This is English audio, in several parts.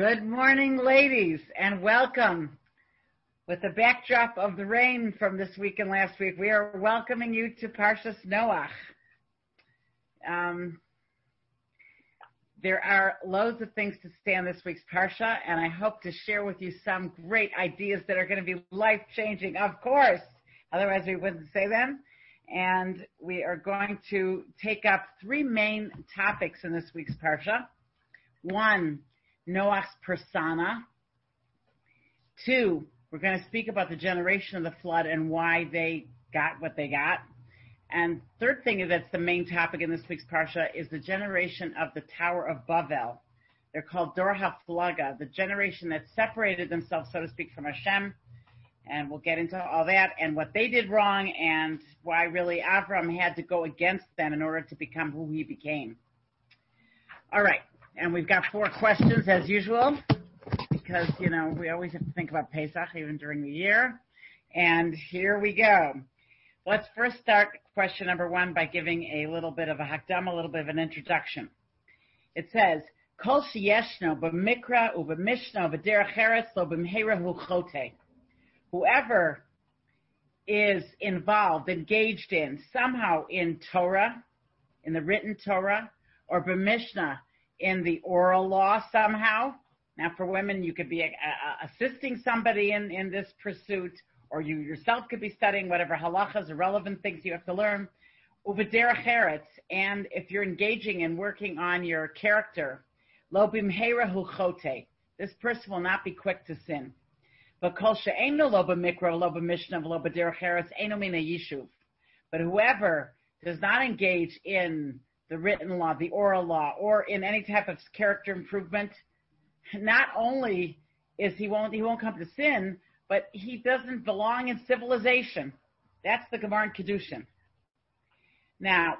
Good morning, ladies, and welcome. With the backdrop of the rain from this week and last week, we are welcoming you to Parshas Noach. Um, there are loads of things to say on this week's Parsha, and I hope to share with you some great ideas that are going to be life changing, of course. Otherwise, we wouldn't say them. And we are going to take up three main topics in this week's Parsha. One, Noach's persona. Two, we're going to speak about the generation of the flood and why they got what they got. And third thing that's the main topic in this week's parsha is the generation of the Tower of Bavel. They're called Dor HaFlaga, the generation that separated themselves, so to speak, from Hashem. And we'll get into all that and what they did wrong and why really Avram had to go against them in order to become who he became. All right. And we've got four questions as usual, because, you know, we always have to think about Pesach even during the year. And here we go. Let's first start question number one by giving a little bit of a hakdam, a little bit of an introduction. It says, Kol sheyeshno b'mikra u'b'mishno v'derech lo b'mheira hu Whoever is involved, engaged in, somehow in Torah, in the written Torah, or b'mishnah, in the oral law somehow. Now, for women, you could be a, a, assisting somebody in, in this pursuit, or you yourself could be studying whatever halachas or relevant things you have to learn. And if you're engaging and working on your character. This person will not be quick to sin. But whoever does not engage in the written law, the oral law, or in any type of character improvement, not only is he won't he won't come to sin, but he doesn't belong in civilization. That's the Gemara in Kedushin. Now,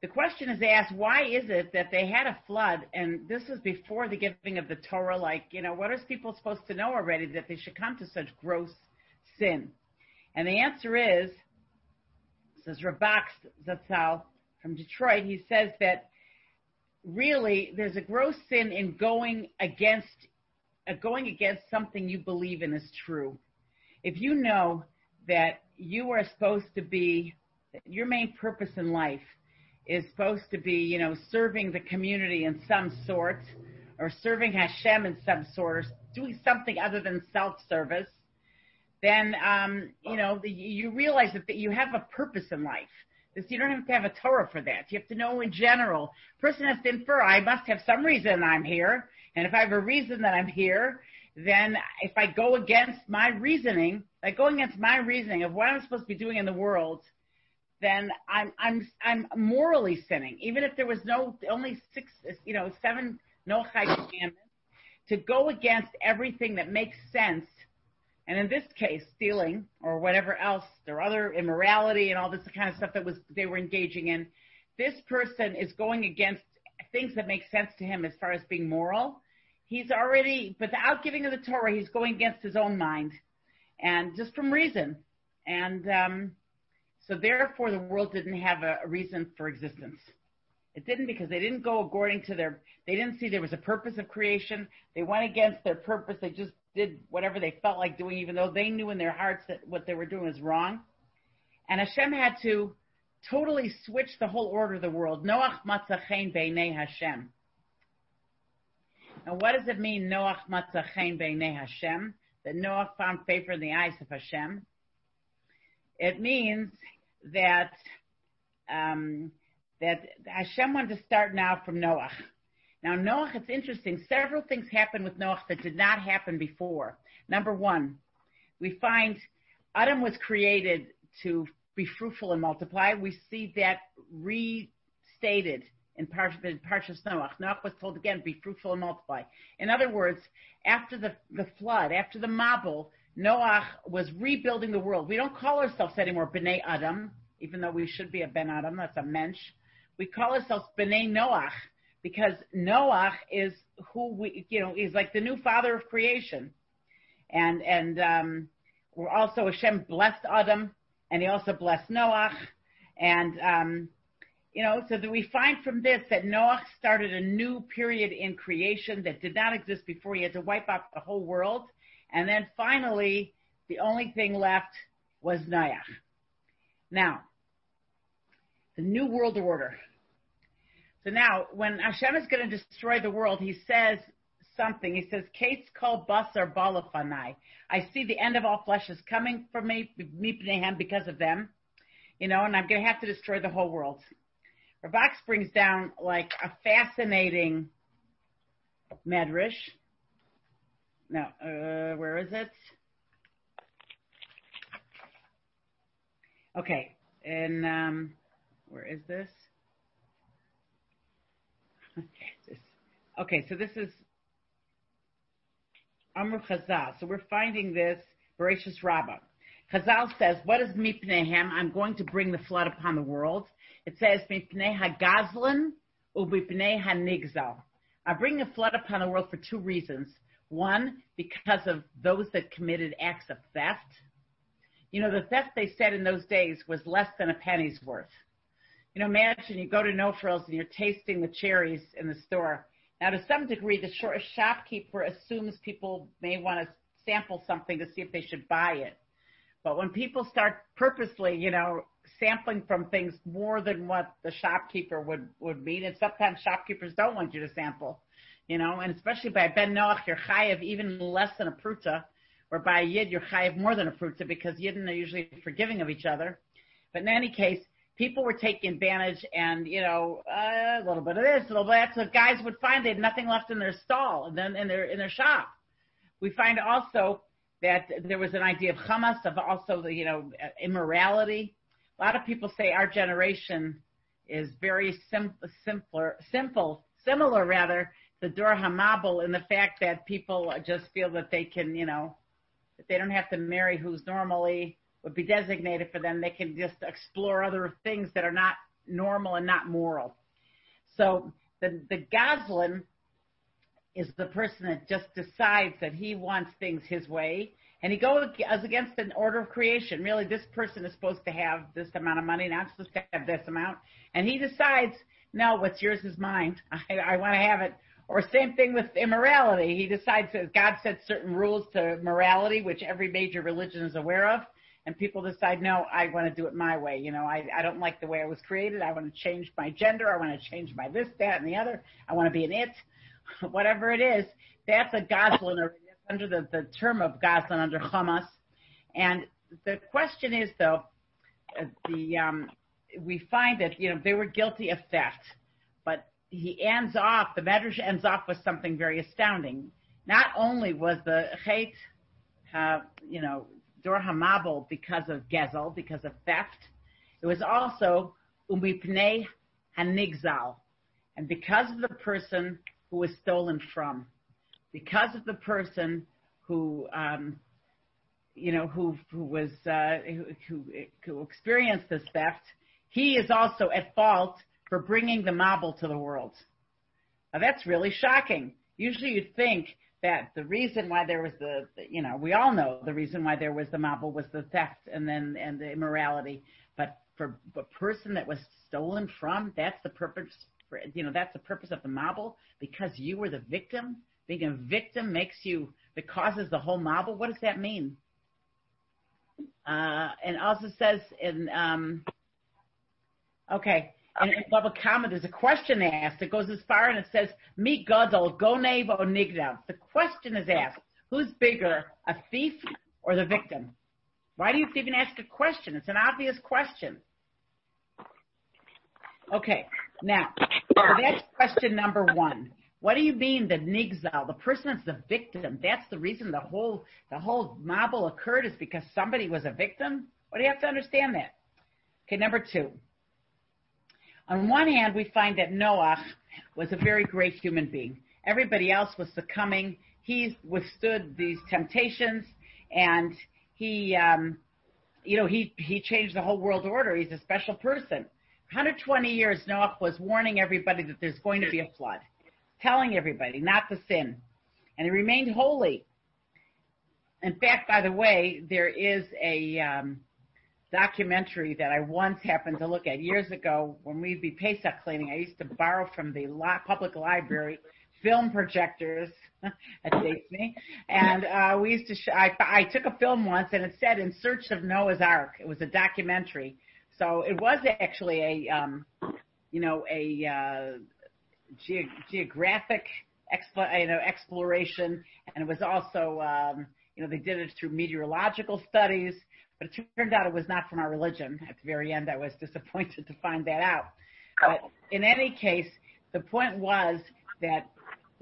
the question is asked, why is it that they had a flood, and this was before the giving of the Torah? Like, you know, what are people supposed to know already that they should come to such gross sin? And the answer is, says Rabak Zatzal, from Detroit, he says that really there's a gross sin in going against uh, going against something you believe in is true. If you know that you are supposed to be your main purpose in life is supposed to be, you know, serving the community in some sort, or serving Hashem in some sort, or doing something other than self-service, then um, you know you realize that you have a purpose in life. This, you don't have to have a Torah for that. You have to know in general. Person has to infer, I must have some reason I'm here. And if I have a reason that I'm here, then if I go against my reasoning, like going against my reasoning of what I'm supposed to be doing in the world, then I'm I'm I'm morally sinning. Even if there was no only six, you know, seven no commandments, to go against everything that makes sense and in this case, stealing or whatever else, there other immorality and all this kind of stuff that was they were engaging in. This person is going against things that make sense to him as far as being moral. He's already, without giving of the Torah, he's going against his own mind, and just from reason. And um, so, therefore, the world didn't have a reason for existence. It didn't because they didn't go according to their, they didn't see there was a purpose of creation. They went against their purpose. They just did whatever they felt like doing, even though they knew in their hearts that what they were doing was wrong. And Hashem had to totally switch the whole order of the world. Noach matzachein beinei Hashem. Now, what does it mean, Noach matzachein beinei Hashem? That Noach found favor in the eyes of Hashem. It means that um, that Hashem wanted to start now from Noach. Now, Noach, it's interesting. Several things happened with Noach that did not happen before. Number one, we find Adam was created to be fruitful and multiply. We see that restated in Parshas Noach. Noach was told again, be fruitful and multiply. In other words, after the, the flood, after the Mabul, Noach was rebuilding the world. We don't call ourselves anymore Bnei Adam, even though we should be a Ben Adam, that's a mensch. We call ourselves Bnei Noach because Noah is who we, you know, is like the new father of creation. And, and, um, we're also Hashem blessed Adam and he also blessed Noah. And, um, you know, so that we find from this that Noah started a new period in creation that did not exist before. He had to wipe out the whole world. And then finally, the only thing left was Noah. Now, the new world order. So now, when Hashem is going to destroy the world, he says something. He says, Kates called basar balafanai. I see the end of all flesh is coming for me, because of them. You know, and I'm going to have to destroy the whole world. Ochs brings down like a fascinating medrash. Now, uh, where is it? Okay, and um, where is this? Okay, so this is Amr Chazal. So we're finding this Bereshis Rabbah. Chazal says, what is Mipnehem? I'm going to bring the flood upon the world. It says, Mipnei HaGazlan Ubipnei HaNigzal. I bring the flood upon the world for two reasons. One, because of those that committed acts of theft. You know, the theft they said in those days was less than a penny's worth. You know, imagine you go to No Frills and you're tasting the cherries in the store. Now, to some degree, the shopkeeper assumes people may want to sample something to see if they should buy it. But when people start purposely, you know, sampling from things more than what the shopkeeper would, would mean, and sometimes shopkeepers don't want you to sample, you know, and especially by Ben Noach, you're chayiv even less than a pruta, or by Yid, you're chayiv more than a pruta because Yidden are usually forgiving of each other. But in any case, people were taking advantage and, you know, uh, a little bit of this, a little bit of that. So guys would find they had nothing left in their stall and then in their, in their shop. We find also that there was an idea of chamas, of also the, you know, immorality. A lot of people say our generation is very sim- simpler, simple, similar rather, to Dor Hamabul in the fact that people just feel that they can, you know, that they don't have to marry who's normally would be designated for them. They can just explore other things that are not normal and not moral. So the, the Goslin is the person that just decides that he wants things his way. And he goes against an order of creation. Really, this person is supposed to have this amount of money, not supposed to have this amount. And he decides, no, what's yours is mine. I, I want to have it. Or same thing with immorality. He decides that God sets certain rules to morality, which every major religion is aware of and people decide, no, I want to do it my way. You know, I, I don't like the way I was created. I want to change my gender. I want to change my this, that, and the other. I want to be an it, whatever it is. That's a goslin or under the, the term of goslin under Hamas. And the question is though, uh, the, um, we find that, you know, they were guilty of theft, but he ends off, the Medrash ends off with something very astounding. Not only was the Chait, uh, you know, Dor Hamabul because of Gezel, because of theft. It was also Umipnei Hanigzal, and because of the person who was stolen from, because of the person who, um, you know, who, who was, uh, who, who experienced this theft, he is also at fault for bringing the Mabul to the world. Now that's really shocking. Usually you'd think that the reason why there was the, you know, we all know the reason why there was the Mabul was the theft and then and the immorality. But for a person that was stolen from, that's the purpose. For, you know, that's the purpose of the Mabul because you were the victim. Being a victim makes you that causes the whole Mabul. What does that mean? Uh, and also says in um, okay in, in Baba Kama, there's a question asked. It goes as far and it says, "Mi gadol gonev or nigdav." The question is asked: Who's bigger, a thief or the victim? Why do you even ask a question? It's an obvious question. Okay, now so that's question number one. What do you mean the nigzal? The person is the victim. That's the reason the whole the whole mabul occurred is because somebody was a victim. What do you have to understand that? Okay, number two. On one hand, we find that Noah was a very great human being. Everybody else was succumbing. He withstood these temptations, and he, um, you know, he he changed the whole world order. He's a special person. 120 years, Noah was warning everybody that there's going to be a flood, telling everybody not to sin, and he remained holy. In fact, by the way, there is a um, documentary that I once happened to look at years ago when we'd be Pesach cleaning. I used to borrow from the public library film projectors. that dates me. And uh, we used to. Sh- I, I took a film once, and it said "In Search of Noah's Ark." It was a documentary, so it was actually a, um, you know, a uh, ge- geographic expl- you know, exploration, and it was also, um, you know, they did it through meteorological studies. But it turned out it was not from our religion. At the very end, I was disappointed to find that out. But in any case, the point was that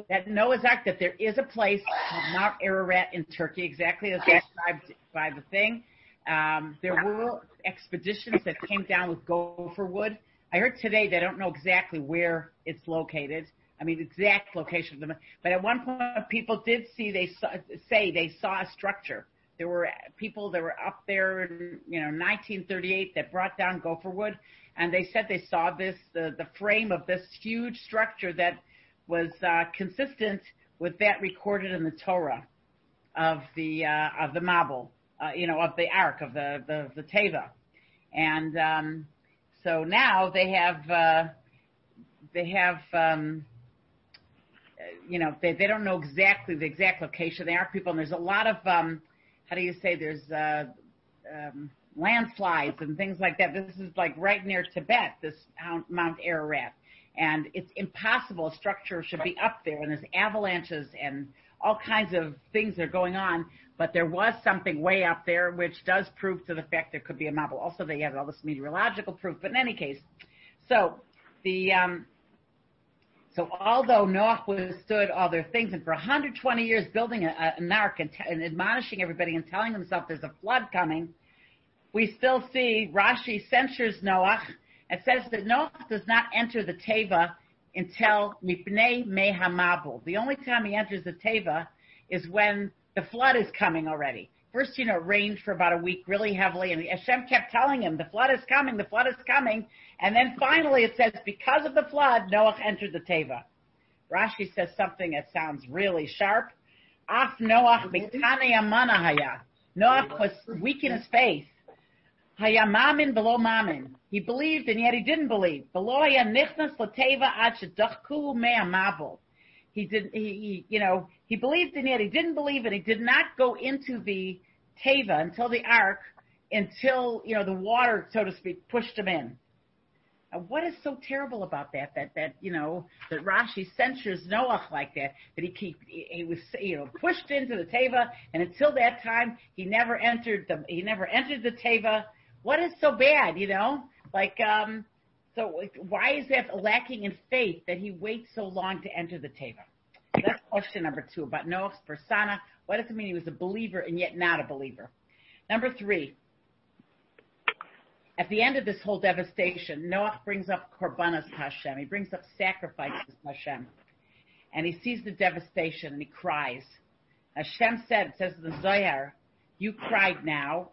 that Noah's Ark, that there is a place called Mount Ararat in Turkey, exactly as described by the thing. Um, there were expeditions that came down with gopher wood. I heard today they don't know exactly where it's located. I mean, exact location of them. But at one point, people did see they saw, say they saw a structure. There were people that were up there in you know 1938 that brought down gopher wood, and they said they saw this the the frame of this huge structure that was uh, consistent with that recorded in the Torah of the uh, of the Mabul, uh, you know, of the Ark of the the, the Teva, and um, so now they have uh, they have um, you know they they don't know exactly the exact location. They are people, and there's a lot of um, how do you say there's uh, um, landslides and things like that. This is like right near Tibet, this Mount Ararat and it's impossible. A structure should be up there, and there's avalanches and all kinds of things are going on. But there was something way up there, which does prove to the fact there could be a Mabul. Also, they have all this meteorological proof. But in any case, so the um, so although Noah withstood all their things, and for 120 years building a, an ark and, t- and admonishing everybody and telling himself there's a flood coming, we still see Rashi censures Noah and says that Noah does not enter the Teva until Mipnei Mehamabul. The only time he enters the Teva is when the flood is coming already. First, you know, it rained for about a week really heavily, and Hashem kept telling him, the flood is coming, the flood is coming. And then finally it says, because of the flood, Noah entered the Teva. Rashi says something that sounds really sharp. Af Noah mm-hmm. Noach Noah was weak in his faith. Hayamamin below mamin. He believed and yet he didn't believe. Below nichnas lateva ad shedachku me'amabel. He did. He, he, you know, he believed and yet he didn't believe, and he did not go into the teva until the ark, until you know the water, so to speak, pushed him in. What is so terrible about that? That that you know that Rashi censures Noah like that. That he keep he, he was you know pushed into the teva, and until that time he never entered the he never entered the teva what is so bad, you know? Like, um, so why is that lacking in faith that he waits so long to enter the Teva? That's question number two about Noah's persona. What does it mean he was a believer and yet not a believer? Number three, at the end of this whole devastation, Noah brings up korbanos Hashem. He brings up sacrifices to Hashem. And he sees the devastation and he cries. Hashem said, it says in the Zohar, you cried now,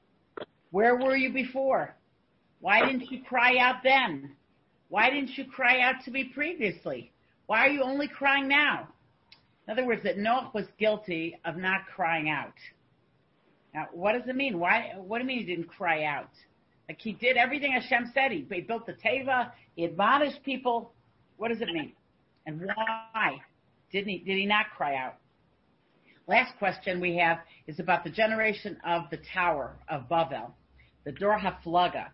where were you before? Why didn't you cry out then? Why didn't you cry out to me previously? Why are you only crying now? In other words, that Noah was guilty of not crying out. Now, what does it mean? Why? What do you mean he didn't cry out? Like he did everything Hashem said. He, he built the teva. He admonished people. What does it mean? And why didn't he? Did he not cry out? Last question we have is about the generation of the Tower of Babel, the Dor Haflaga.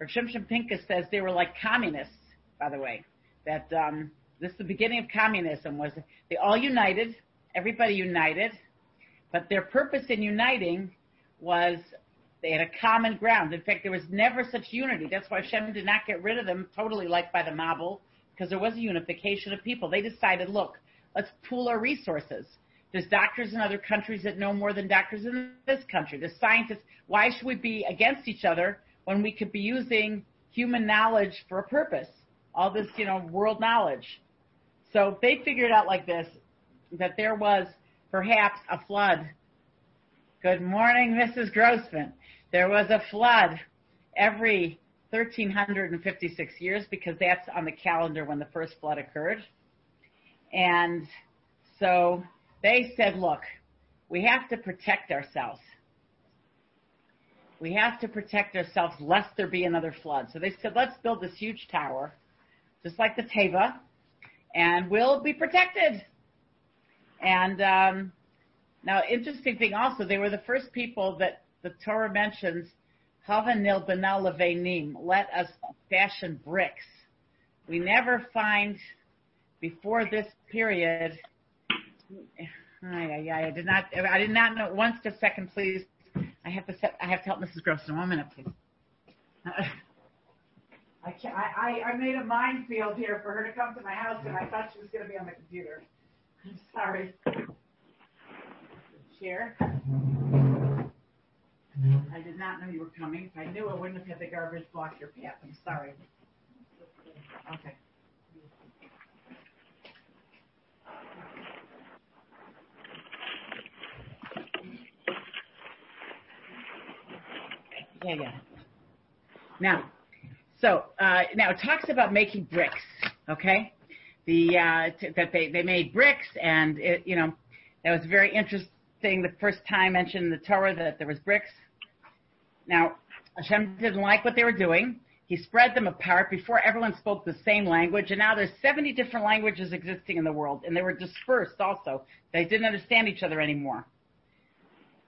Rav Shimshon Pincus says they were like communists, by the way, that um, this is the beginning of communism was they all united, everybody united, but their purpose in uniting was they had a common ground. In fact, there was never such unity. That's why Shem did not get rid of them totally like by the Mabul, because there was a unification of people. They decided, look, let's pool our resources. There's doctors in other countries that know more than doctors in this country. There's scientists. Why should we be against each other when we could be using human knowledge for a purpose? All this, you know, world knowledge. So they figured out like this, that there was perhaps a flood. Good morning, Mrs. Grossman. There was a flood every 1356 years because that's on the calendar when the first flood occurred. And so they said, look, we have to protect ourselves. we have to protect ourselves lest there be another flood. So they said, let's build this huge tower, just like the Teva, and we'll be protected. And um, now, interesting thing also, they were the first people that the Torah mentions, Havanil Bena Levenim, let us fashion bricks. We never find before this period. I, I, I did not. I did not know. Once a second, please. I have to set. I have to help Mrs. Grossman. One minute, please. I, can't, I, I made a minefield here for her to come to my house, and I thought she was going to be on the computer. I'm sorry. Share. I did not know you were coming. If I knew, I wouldn't have had the garbage block your path. I'm sorry. Okay. Yeah, yeah. Now, so uh, now it talks about making bricks. Okay, the uh, t- that they they made bricks, and it, you know that was very interesting. The first time mentioned in the Torah that there was bricks. Now Hashem didn't like what they were doing. He spread them apart before everyone spoke the same language, and now there's 70 different languages existing in the world, and they were dispersed also. They didn't understand each other anymore.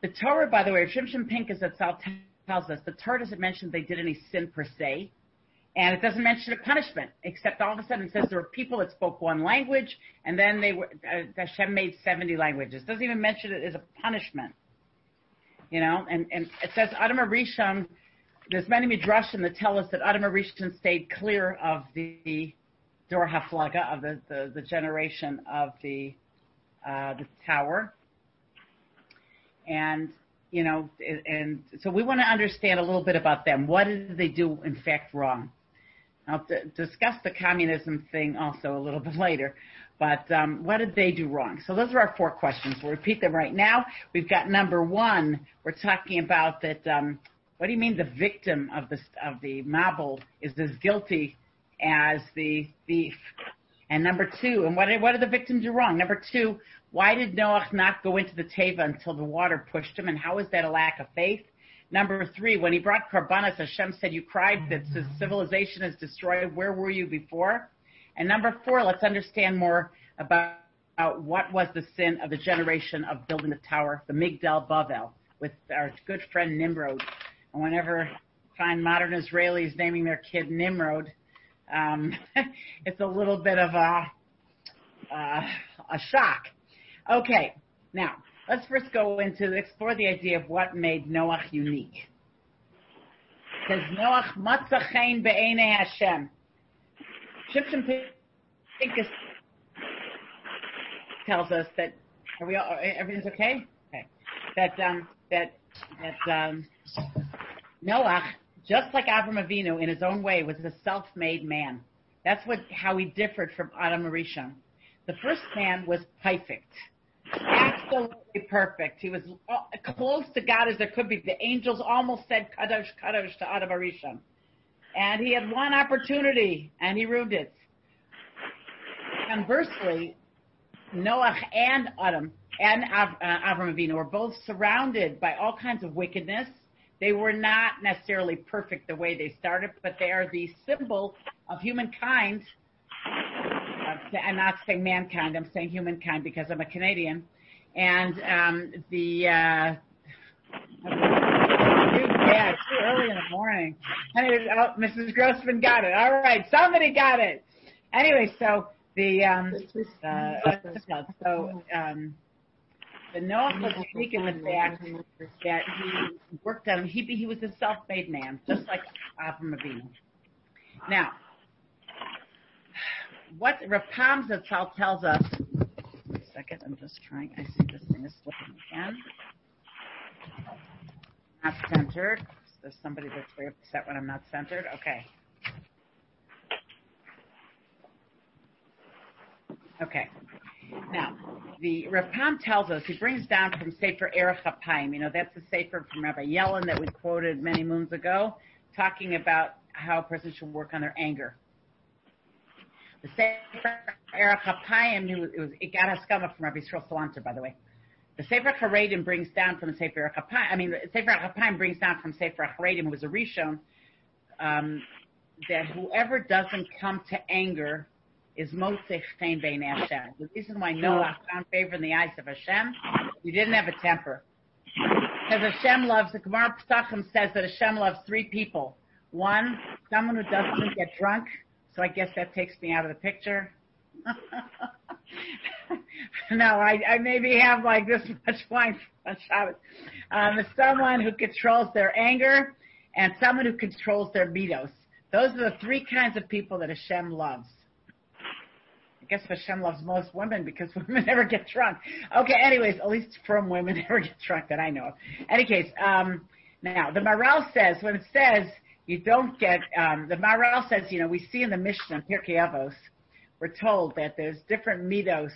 The Torah, by the way, Shimshon Pincus itself tells us the Torah doesn't mention they did any sin per se, and it doesn't mention a punishment, except all of a sudden it says there were people that spoke one language, and then they were uh, Hashem made 70 languages. It doesn't even mention it as a punishment, you know. And and it says Adam Rishon. There's many midrashim that tell us that Adam Rishon stayed clear of the Dor Haflaga of the, the, the generation of the uh, the tower, and you know, and so we want to understand a little bit about them. What did they do, in fact, wrong? I'll d- discuss the communism thing also a little bit later. But um, what did they do wrong? So those are our four questions. We'll repeat them right now. We've got number one. We're talking about that. Um, what do you mean the victim of the of the is as guilty as the thief? And number two, and what, what did the victim do wrong? Number two, why did Noah not go into the Teva until the water pushed him? And how is that a lack of faith? Number three, when he brought Korbanos, Hashem said, You cried that civilization is destroyed. Where were you before? And number four, let's understand more about, about what was the sin of the generation of building the tower, the Migdal Bavel, with our good friend Nimrod. And whenever I find modern Israelis naming their kid Nimrod, um, it's a little bit of a, uh, a shock. Okay, now let's first go into explore the idea of what made Noah unique. Because Noah matzachein be'ene Hashem. Shimshon Pincus tells us that are we all, everything's okay? Okay. That um that that um Noah, just like Avram Avinu in his own way, was a self-made man. That's what how he differed from Adam Rishon. The first man was perfect absolutely perfect. He was close to God as there could be. The angels almost said kadosh kadosh to Adam Arishon. And he had one opportunity and he ruined it. Conversely, Noah and Adam and Av- uh, Avram Avinu were both surrounded by all kinds of wickedness. They were not necessarily perfect the way they started, but they are the symbol of humankind. I'm not saying mankind, I'm saying humankind because I'm a Canadian and um, the uh, yeah, too early in the morning. Anyway, oh, Mrs. Grossman got it. All right, somebody got it. Anyway, so the um, uh, so um, the Noah was unique in the fact that he worked on he he was a self-made man, just like Avram Avinu. Now, what Rav Pam Zatzal tells us Wait a second. I'm just trying. I see this thing is slipping again. Not centered. There's somebody that's very upset when I'm not centered. Okay. Okay. Now, the Rav Pam tells us, he brings down from Sefer Erech Apayim, you know, that's a Sefer from Rabbi Yellin that we quoted many moons ago, talking about how a person should work on their anger. The Sefer Erech Apayim, it, was, it got Haskama from Rabbi Yisrael Salanter, by the way. the Sefer Haredim brings down from the Sefer Chapayim, I mean, the Sefer Chapayim brings down from Sefer Haredim, who was a Rishon, um, that whoever doesn't come to anger is Mosech Chen Bein Hashem. The reason why Noah found favor in the eyes of Hashem, he didn't have a temper. Because Hashem loves, the Gemara Pesachim says that Hashem loves three people. One, someone who doesn't get drunk, so I guess that takes me out of the picture. no, I, I maybe have like this much wine on Shabbos. Um, someone who controls their anger and someone who controls their midos. Those are the three kinds of people that Hashem loves. I guess Hashem loves most women because women never get drunk. Okay, anyways, at least from women never get drunk that I know of. Any case, um, now the Maharal says when it says you don't get um, the Maharal says you know we see in the Mishnah Pirkei Avos we're told that there's different midos.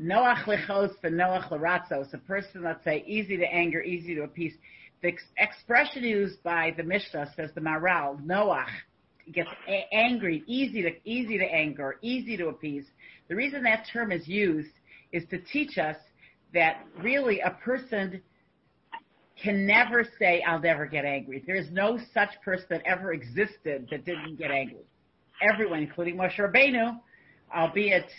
Noach lechos and Noach leratzos. A person, let's say, easy to anger, easy to appease. The ex- expression used by the Mishnah says the Maharal, Noach, gets a- angry, easy to easy to anger, easy to appease. The reason that term is used is to teach us that really a person can never say, I'll never get angry. There is no such person that ever existed that didn't get angry. Everyone, including Moshe Rabbeinu, albeit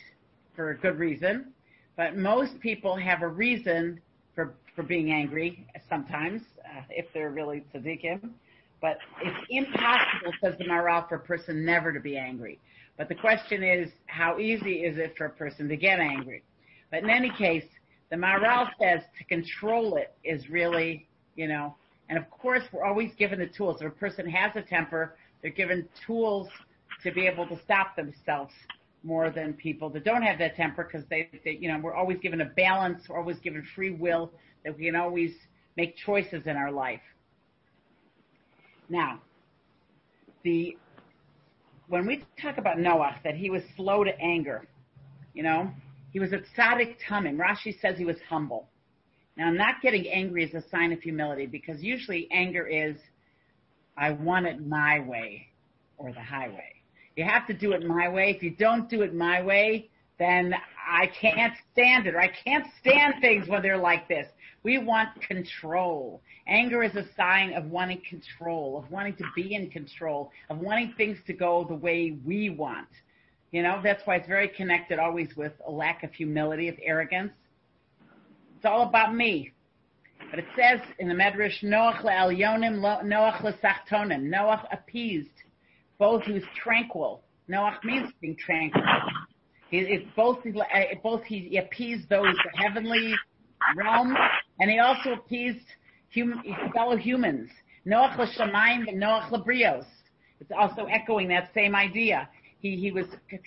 for a good reason, but most people have a reason for, for being angry sometimes, uh, if they're really tzaddikim. But it's impossible, says the Maharal, for a person never to be angry. But the question is, how easy is it for a person to get angry? But in any case, the Maharal says to control it is really, you know, and of course we're always given the tools. If a person has a temper, they're given tools to be able to stop themselves more than people that don't have that temper because they, they, you know, we're always given a balance, we're always given free will that we can always make choices in our life. Now, the when we talk about Noah, that he was slow to anger, you know, he was a tzaddik tamim. Rashi says he was humble. Now, not getting angry is a sign of humility because usually anger is, I want it my way or the highway. You have to do it my way. If you don't do it my way, then I can't stand it or I can't stand things when they're like this. We want control. Anger is a sign of wanting control, of wanting to be in control, of wanting things to go the way we want. You know, that's why it's very connected always with a lack of humility, of arrogance. It's all about me. But it says in the Medrash, Noach le'elyonim, Noach le'sachtonim. Noach appeased both was tranquil. Noach means being tranquil. He, it, both, it, both he appeased those heavenly realms, and he also appeased fellow humans. Noach l'shamayim and Noach l'brios. It's also echoing that same idea. He, he was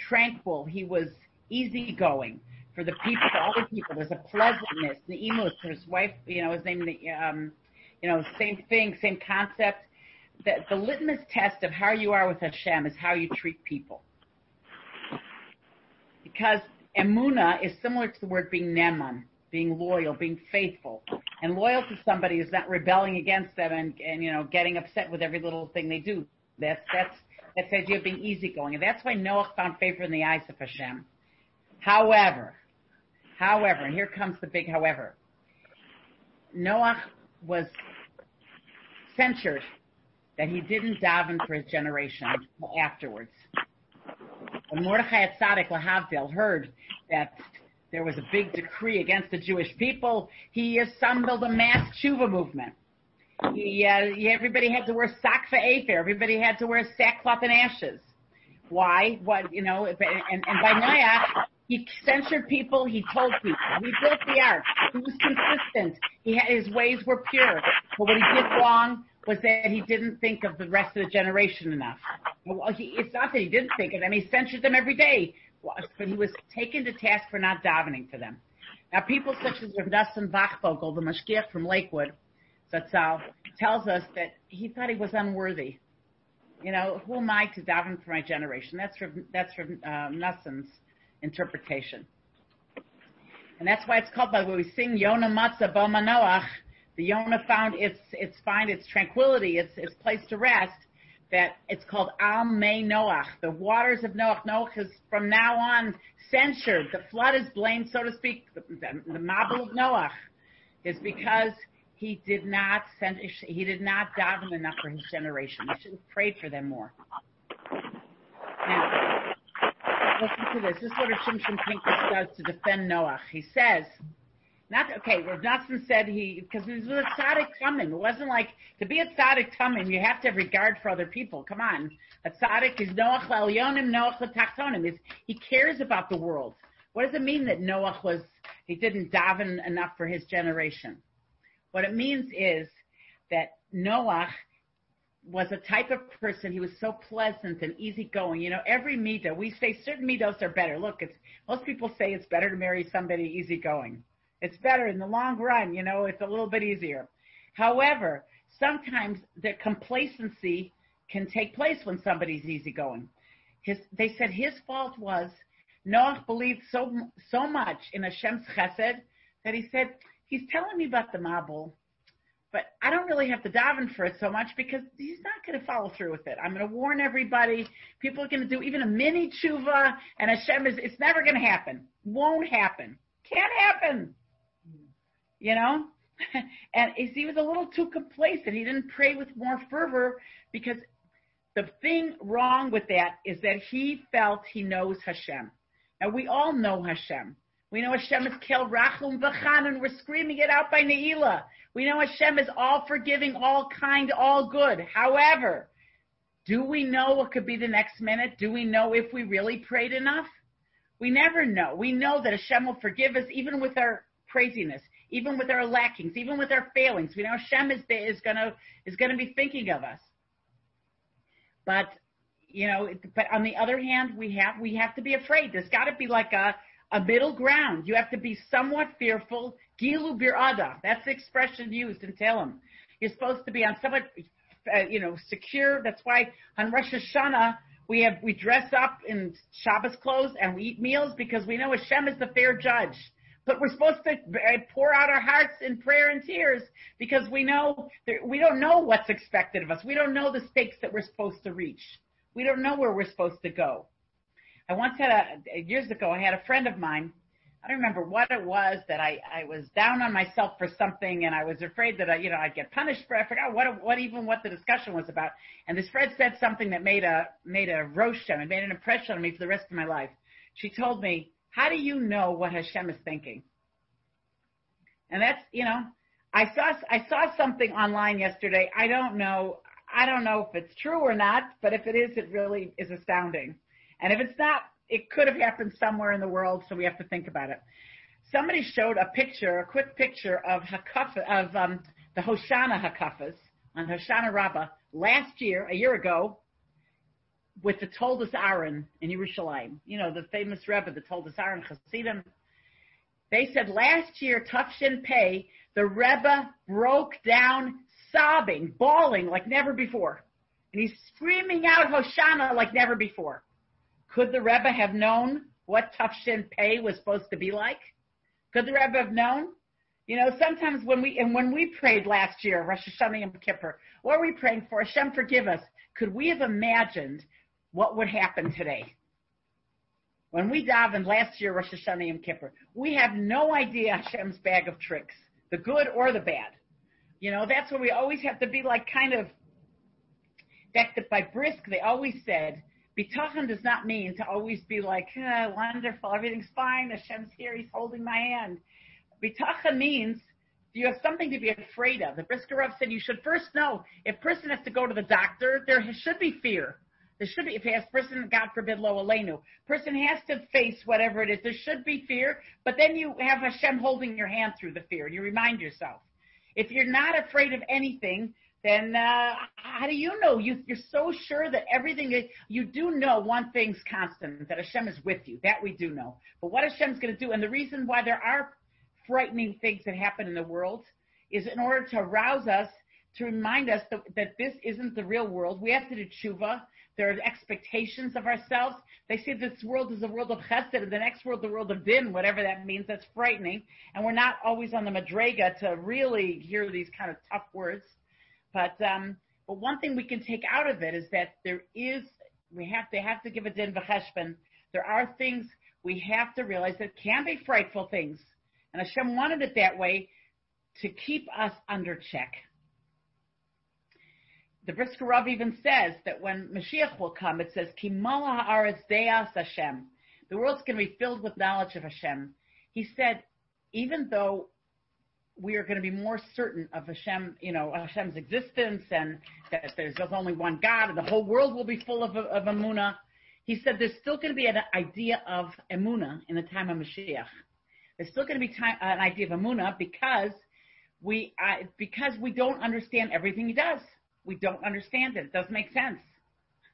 tranquil. He was easygoing for the people, for all the people. There's a pleasantness. The emus, his wife, you know, his name, um, you know, same thing, same concept. The, the litmus test of how you are with Hashem is how you treat people. Because emuna is similar to the word being neman, being loyal, being faithful. And loyal to somebody is not rebelling against them and, and you know, getting upset with every little thing they do. That's, that's, that's the idea of being easygoing. And that's why Noah found favor in the eyes of Hashem. However, however, and here comes the big however. Noah was censured that he didn't daven for his generation afterwards. When Mordechai Tzaddik Lahavdil heard that there was a big decree against the Jewish people, he assembled a mass tshuva movement. He, uh, he, everybody had to wear sack for Afer. Everybody had to wear sackcloth and ashes. Why? What, you know, and, and by Noach, he censured people. He told people. He built the ark. He was consistent. He had, his ways were pure. But what he did wrong was that he didn't think of the rest of the generation enough. Well, he, it's not that he didn't think of them. He censured them every day. But he was taken to task for not davening for them. Now, people such as Nosson Wachtfogel, the mashgiach from Lakewood, Zatzal, tells us that he thought he was unworthy. You know, who am I to daven for my generation? That's Rav, that's Rav um, Nosson's interpretation. And that's why it's called, by the way, we sing Yona Matzah Manoach, the Yonah found its its find its tranquility, its its place to rest. that it's called Al May Noach, the waters of Noach. Noach is from now on censured. The flood is blamed, so to speak, the, the, the Mabul of Noach is because he did not send, he did not daven enough for his generation. He should have prayed for them more. Now, listen to this. This is what a Shimshon Pincus does to defend Noach. He says, not okay. Rav Natson said he because he was a tzaddik tamim. It wasn't like to be a tzaddik tamim. You have to have regard for other people. Come on, a tzaddik is Noach la'elyonim, Noach l'tachtonim. Is he cares about the world? What does it mean that Noach was he didn't daven enough for his generation? What it means is that Noach was a type of person. He was so pleasant and easygoing. You know, every midah we say certain midos are better. Look, it's most people say it's better to marry somebody easygoing. It's better in the long run, you know, it's a little bit easier. However, sometimes the complacency can take place when somebody's easygoing. His, they said his fault was Noah believed so so much in Hashem's chesed that he said, he's telling me about the Mabul, but I don't really have to daven for it so much because he's not going to follow through with it. I'm going to warn everybody. People are going to do even a mini tshuva, and Hashem is, it's never going to happen. Won't happen. Can't happen you know? and he was a little too complacent. He didn't pray with more fervor because the thing wrong with that is that he felt he knows Hashem. And we all know Hashem. We know Hashem is Kel Rachum V'chan, and we're screaming it out by Ne'ilah. We know Hashem is all forgiving, all kind, all good. However, do we know what could be the next minute? Do we know if we really prayed enough? We never know. We know that Hashem will forgive us even with our craziness even with our lackings, even with our failings. We know Hashem is, is gonna is gonna be thinking of us. But you know, but on the other hand, we have we have to be afraid. There's got to be like a a middle ground. You have to be somewhat fearful. Gilu birada. That's the expression used in Tehillim. You're supposed to be on somewhat, uh, you know, secure. That's why on Rosh Hashanah we have we dress up in Shabbos clothes and we eat meals because we know Hashem is the fair judge. But we're supposed to uh, pour out our hearts in prayer and tears because we know we don't know what's expected of us. We don't know the stakes that we're supposed to reach. We don't know where we're supposed to go. I once had a years ago. I had a friend of mine. I don't remember what it was that I, I was down on myself for something and I was afraid that I, you know, I'd get punished for, I forgot what, what even what the discussion was about. And this friend said something that made a, made a roast and made an impression on me for the rest of my life. She told me, how do you know what Hashem is thinking? And that's, you know, I saw, I saw something online yesterday. I don't know, I don't know if it's true or not, but if it is, it really is astounding. And if it's not, it could have happened somewhere in the world, so we have to think about it. Somebody showed a picture, a quick picture of of um, the Hoshana Hakafas on Hoshana Rabbah last year, a year ago, with the Toldos Aaron in Yerushalayim. You know, the famous Rebbe, the Toldos Aaron Hasidim. They said last year, Tufshin Pei, the Rebbe broke down sobbing, bawling like never before. And he's screaming out Hoshana like never before. Could the Rebbe have known what Tufshin Pei was supposed to be like? Could the Rebbe have known? You know, sometimes when we, and when we prayed last year, Rosh Hashanah and Kippur, what were we praying for? Hashem forgive us. Could we have imagined what would happen today. When we davened last year, Rosh Hashanah and Kippur, we have no idea Hashem's bag of tricks, the good or the bad. You know, that's where we always have to be like kind of, that by brisk, they always said, bitachon does not mean to always be like, oh, wonderful, everything's fine, Hashem's here, he's holding my hand. Bitachon means you have something to be afraid of. The Brisker Rav said you should first know if person has to go to the doctor, there should be fear. There should be, if a person, God forbid, lo aleinu, person has to face whatever it is. There should be fear, but then you have Hashem holding your hand through the fear, and you remind yourself. If you're not afraid of anything, then uh, how do you know? You, you're so sure that everything is, you do know one thing's constant, that Hashem is with you. That we do know. But what Hashem's going to do, and the reason why there are frightening things that happen in the world is in order to arouse us, to remind us that, that this isn't the real world. We have to do tshuva. There are expectations of ourselves. They say this world is a world of chesed, and the next world, the world of din, whatever that means. That's frightening. And we're not always on the madrega to really hear these kind of tough words. But, um, But one thing we can take out of it is that there is, we have to have to give a din v'cheshbon. There are things we have to realize that can be frightful things. And Hashem wanted it that way to keep us under check. The Brisker Rav even says that when Mashiach will come, it says, Kimala haaretz deas Hashem. The world's going to be filled with knowledge of Hashem. He said, even though we are going to be more certain of Hashem, you know, Hashem's existence and that there's only one God and the whole world will be full of, of Emunah. He said there's still going to be an idea of Emunah in the time of Mashiach. There's still going to be time, an idea of Emunah because we, uh, because we don't understand everything he does. We don't understand it. It doesn't make sense.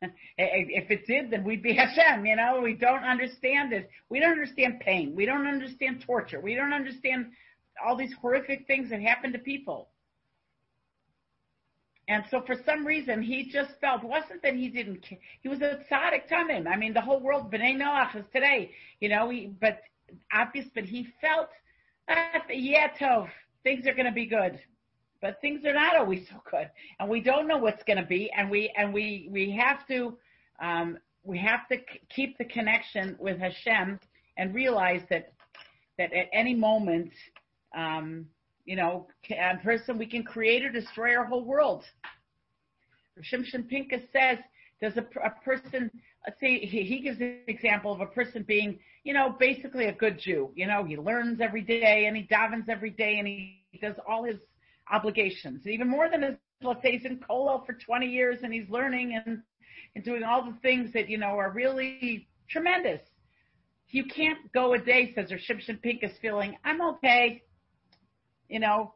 if it did, then we'd be Hashem, you know? We don't understand it. We don't understand pain. We don't understand torture. We don't understand all these horrific things that happen to people. And so for some reason, he just felt, wasn't that he didn't, he was a tzaddik tamim. I mean, the whole world, B'nai Noach is today, you know, he, but obvious, but he felt, ah, yeah, Tov, things are going to be good. But things are not always so good. And we don't know what's going to be. And we, and we, we have to, um, we have to keep the connection with Hashem and realize that, that at any moment, um, you know, a person we can create or destroy our whole world. Shimshon Pincus says, does a, a person, let's say he, he gives an example of a person being, you know, basically a good Jew. You know, he learns every day and he davens every day and he does all his obligations, even more than his, let's say he's in Kollel for 20 years and he's learning and, and doing all the things that, you know, are really tremendous. You can't go a day, says Shimshon Pincus, feeling, I'm okay you know,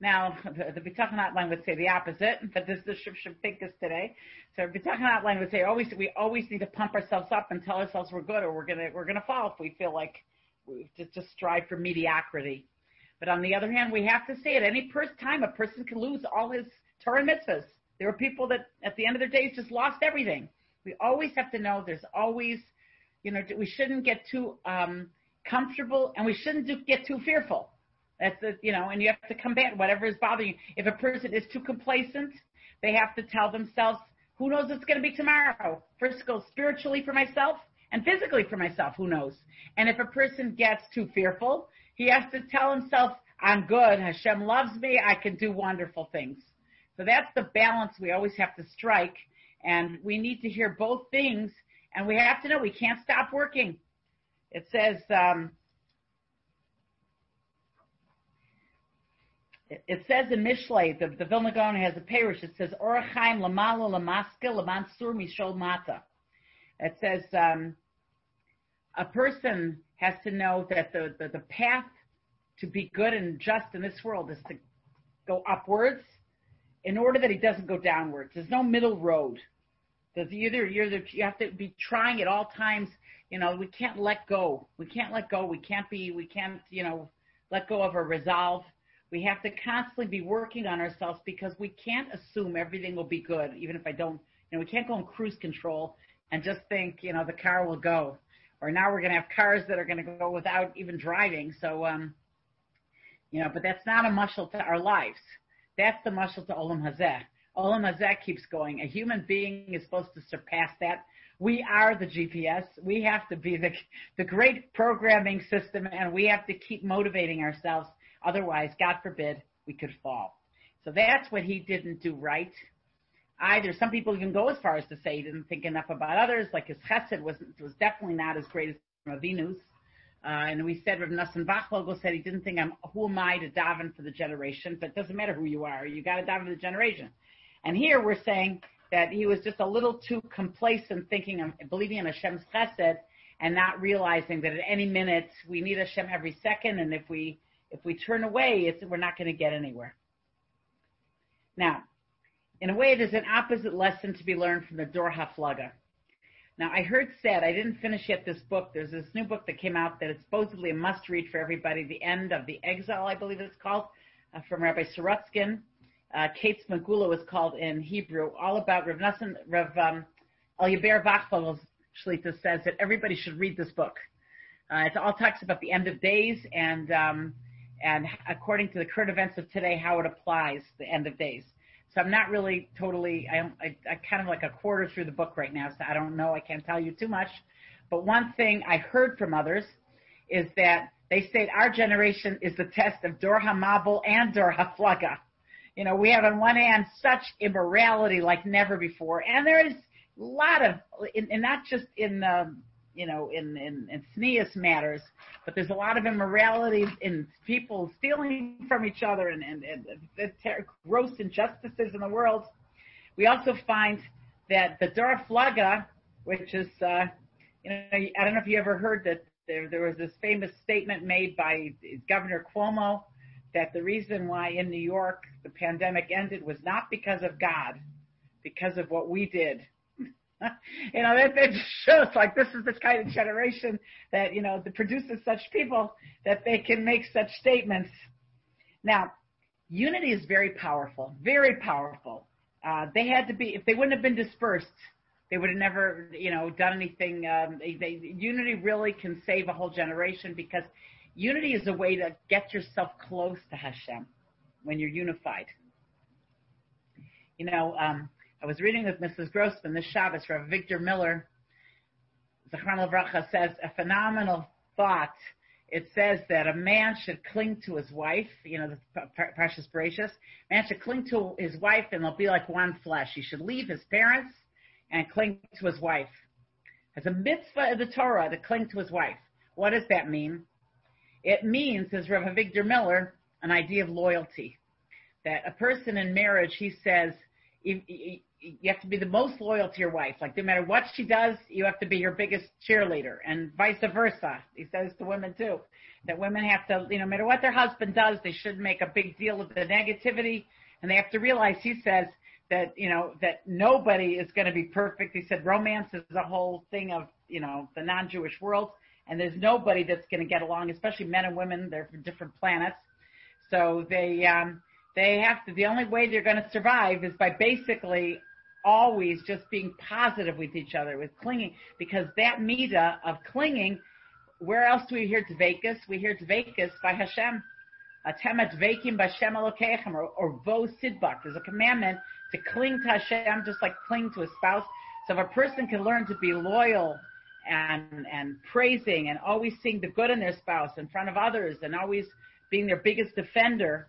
now the, the Bitachon Hotline would say the opposite, but this is the Shimshon Pincus today. So Bitachon Hotline would say always we always need to pump ourselves up and tell ourselves we're good or we're gonna we're gonna fall if we feel like we just just strive for mediocrity. But on the other hand, we have to say at any first time a person can lose all his Torah mitzvahs. There are people that at the end of their days just lost everything. We always have to know there's always, you know, we shouldn't get too um, comfortable and we shouldn't do, get too fearful that's the, you know, and you have to combat whatever is bothering you. If a person is too complacent, they have to tell themselves, who knows what's going to be tomorrow? First go spiritually for myself and physically for myself, who knows? And if a person gets too fearful, he has to tell himself, I'm good. Hashem loves me. I can do wonderful things. So that's the balance we always have to strike. And we need to hear both things. And we have to know we can't stop working. It says, um, it says in Mishlei, the, the Vilna Gaon has a pirush, it says, Orachaim lamala lamaske lamansur mishol mata. It says, um, a person has to know that the, the, the path to be good and just in this world is to go upwards in order that he doesn't go downwards. There's no middle road. There's either, the, you have to be trying at all times. You know, we can't let go. We can't let go. We can't be, we can't, you know, let go of our resolve we have to constantly be working on ourselves because we can't assume everything will be good, even if I don't, you know, we can't go in cruise control and just think, you know, the car will go. Or now we're going to have cars that are going to go without even driving. So, um, you know, but that's not a muscle to our lives. That's the muscle to Olam Hazeh. Olam Hazeh keeps going. A human being is supposed to surpass that. We are the GPS. We have to be the, the great programming system and we have to keep motivating ourselves Otherwise, God forbid, we could fall. So that's what he didn't do right. Either some people even go as far as to say he didn't think enough about others, like his chesed was was definitely not as great as Ravinu's. Uh, and we said Rav Nosson Wachtfogel said he didn't think I'm who am I to daven for the generation, but it doesn't matter who you are, you got to daven for the generation. And here we're saying that he was just a little too complacent, thinking of believing in Hashem's chesed and not realizing that at any minute we need Hashem every second, and if we if we turn away, it's, we're not going to get anywhere. Now, in a way, there's an opposite lesson to be learned from the Dor Haflaga. Now, I heard said, I didn't finish yet this book. There's this new book that came out that is supposedly a must read for everybody, The End of the Exile, I believe it's called, uh, from Rabbi Sorotzkin. Uh, Megula is called in Hebrew, all about Rav Nosson, Rav um, Elya Ber Wachtfogel's Shlita says that everybody should read this book. Uh, it all talks about the end of days and um, and according to the current events of today, how it applies the end of days. So I'm not really totally, I'm I, I kind of like a quarter through the book right now, so I don't know. I can't tell you too much. But one thing I heard from others is that they state our generation is the test of Dor HaMabul and Dor HaFlaga. You know, we have on one hand such immorality like never before, and there is a lot of, in, and not just in the, you know, in in, in tznius matters, but there's a lot of immorality in people stealing from each other and and, and, and ter- gross injustices in the world. We also find that the Dor Flaga, which is, uh, you know, I don't know if you ever heard that there there was this famous statement made by Governor Cuomo that the reason why in New York the pandemic ended was not because of God, because of what we did. you know, that, that shows like this is the kind of generation that, you know, that produces such people that they can make such statements. Now, unity is very powerful, very powerful. Uh, they had to be, if they wouldn't have been dispersed, they would have never, you know, done anything. Um, they, they, unity really can save a whole generation because unity is a way to get yourself close to Hashem when you're unified. You know, um, I was reading with Mrs. Grossman this Shabbos, Rav Avigdor Miller, Zachran Lavracha says a phenomenal thought. It says that a man should cling to his wife, you know, the precious gracious. Man should cling to his wife and they'll be like one flesh. He should leave his parents and cling to his wife. As a mitzvah of the Torah to cling to his wife. What does that mean? It means, says Rev. Avigdor Miller, an idea of loyalty. That a person in marriage, he says, you, have to be the most loyal to your wife. Like no matter what she does, you have to be your biggest cheerleader, and vice versa. He says to women too, that women have to, you know, no matter what their husband does, they shouldn't make a big deal of the negativity, and they have to realize. He says that you know that nobody is going to be perfect. He said romance is a whole thing of you know the non-Jewish world and there's nobody that's going to get along, especially men and women. They're from different planets, so they um, they have to. The only way they're going to survive is by basically always just being positive with each other, with clinging, because that mida of clinging. Where else do we hear Dvekas? We hear Dvekas by Hashem. Atem Dvekim Bashem Elokeichem, or, or Vo Sidbak. There's a commandment to cling to Hashem, just like cling to a spouse. So if a person can learn to be loyal and and praising and always seeing the good in their spouse in front of others and always being their biggest defender,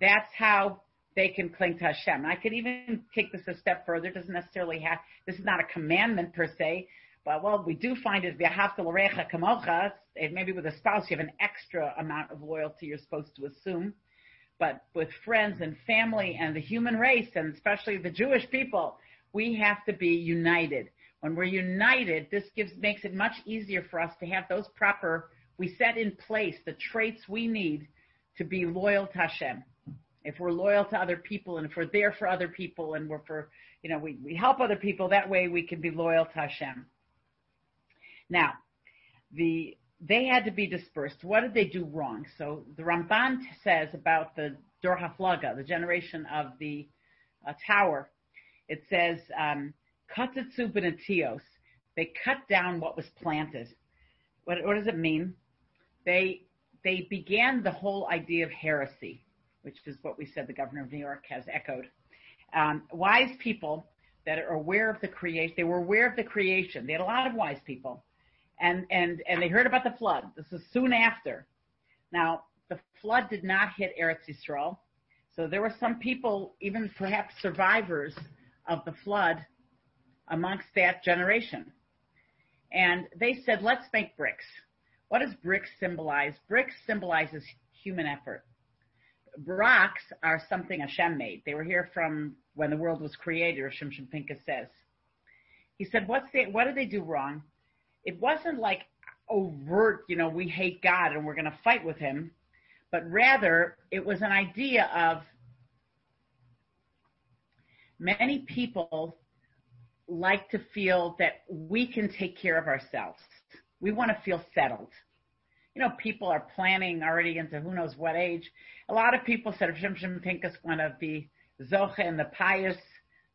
that's how they can cling to Hashem. And I could even take this a step further. It doesn't necessarily have this is not a commandment per se, but well, we do find kamocha. Maybe with a spouse you have an extra amount of loyalty you're supposed to assume, but with friends and family and the human race and especially the Jewish people, we have to be united. When we're united, this gives makes it much easier for us to have those proper. We set in place the traits we need to be loyal to Hashem. If we're loyal to other people and if we're there for other people and we're for, you know, we, we help other people, that way we can be loyal to Hashem. Now, the they had to be dispersed. What did they do wrong? So the Ramban says about the Dor HaFlaga, the generation of the uh, tower. It says um. They cut down what was planted. What, what does it mean? They they began the whole idea of heresy, which is what we said the governor of New York has echoed. Um, wise people that are aware of the creation, they were aware of the creation. They had a lot of wise people, and and and they heard about the flood. This was soon after. Now the flood did not hit Eretz Yisrael, so there were some people, even perhaps survivors of the flood, amongst that generation. And they said, let's make bricks. What does bricks symbolize? Bricks symbolizes human effort. Rocks are something Hashem made. They were here from when the world was created, as Shimshon Pincus says. He said, what's the, what did they do wrong? It wasn't like overt, you know, we hate God and we're going to fight with him, but rather it was an idea of many people like to feel that we can take care of ourselves. We want to feel settled. You know, people are planning already into who knows what age. A lot of people said if Shimshon Pincus want to be Zocha and the pious,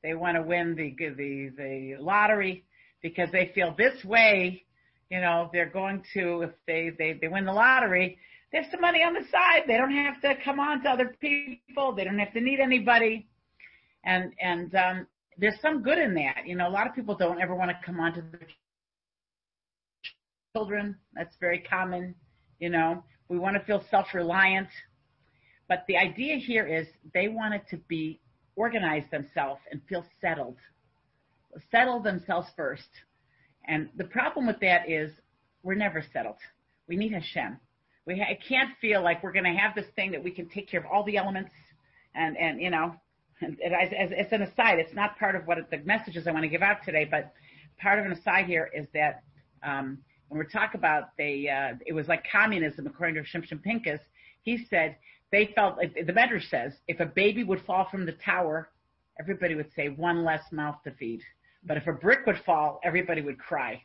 they want to win the, the, the lottery because they feel this way, you know, they're going to, if they, they, they win the lottery, they have some money on the side. They don't have to come on to other people. They don't have to need anybody. and and um, there's some good in that. You know, a lot of people don't ever want to come on to their children. That's very common. You know, we want to feel self-reliant, but the idea here is they wanted to be organize themselves and feel settled, settle themselves first. And the problem with that is we're never settled. We need Hashem. We ha- can't feel like we're going to have this thing that we can take care of all the elements and, and, you know, and as, as, as an aside, it's not part of what the messages I want to give out today, but part of an aside here is that, um, when we talk about they, uh, it was like communism according to Shimshon Pincus. He said they felt the Medrash says if a baby would fall from the tower, everybody would say one less mouth to feed. But if a brick would fall, everybody would cry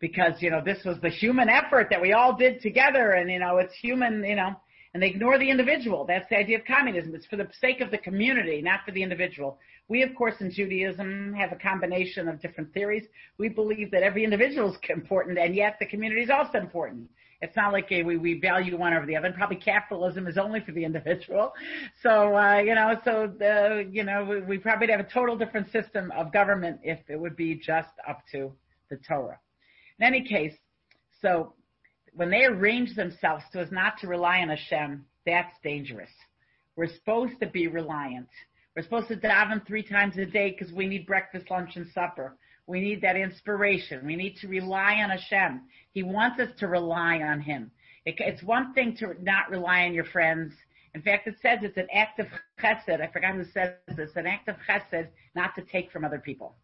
because you know this was the human effort that we all did together, and you know it's human, you know. And they ignore the individual. That's the idea of communism. It's for the sake of the community, not for the individual. We, of course, in Judaism have a combination of different theories. We believe that every individual is important, and yet the community is also important. It's not like a, we, we value one over the other. And probably capitalism is only for the individual. So, uh, you know, so the, you know, we, we probably have a total different system of government if it would be just up to the Torah. In any case, so when they arrange themselves so as not to rely on Hashem, that's dangerous. We're supposed to be reliant. We're supposed to daven three times a day because we need breakfast, lunch, and supper. We need that inspiration. We need to rely on Hashem. He wants us to rely on Him. It, it's one thing to not rely on your friends. In fact, it says it's an act of chesed. I forgot who says this. An act of chesed not to take from other people.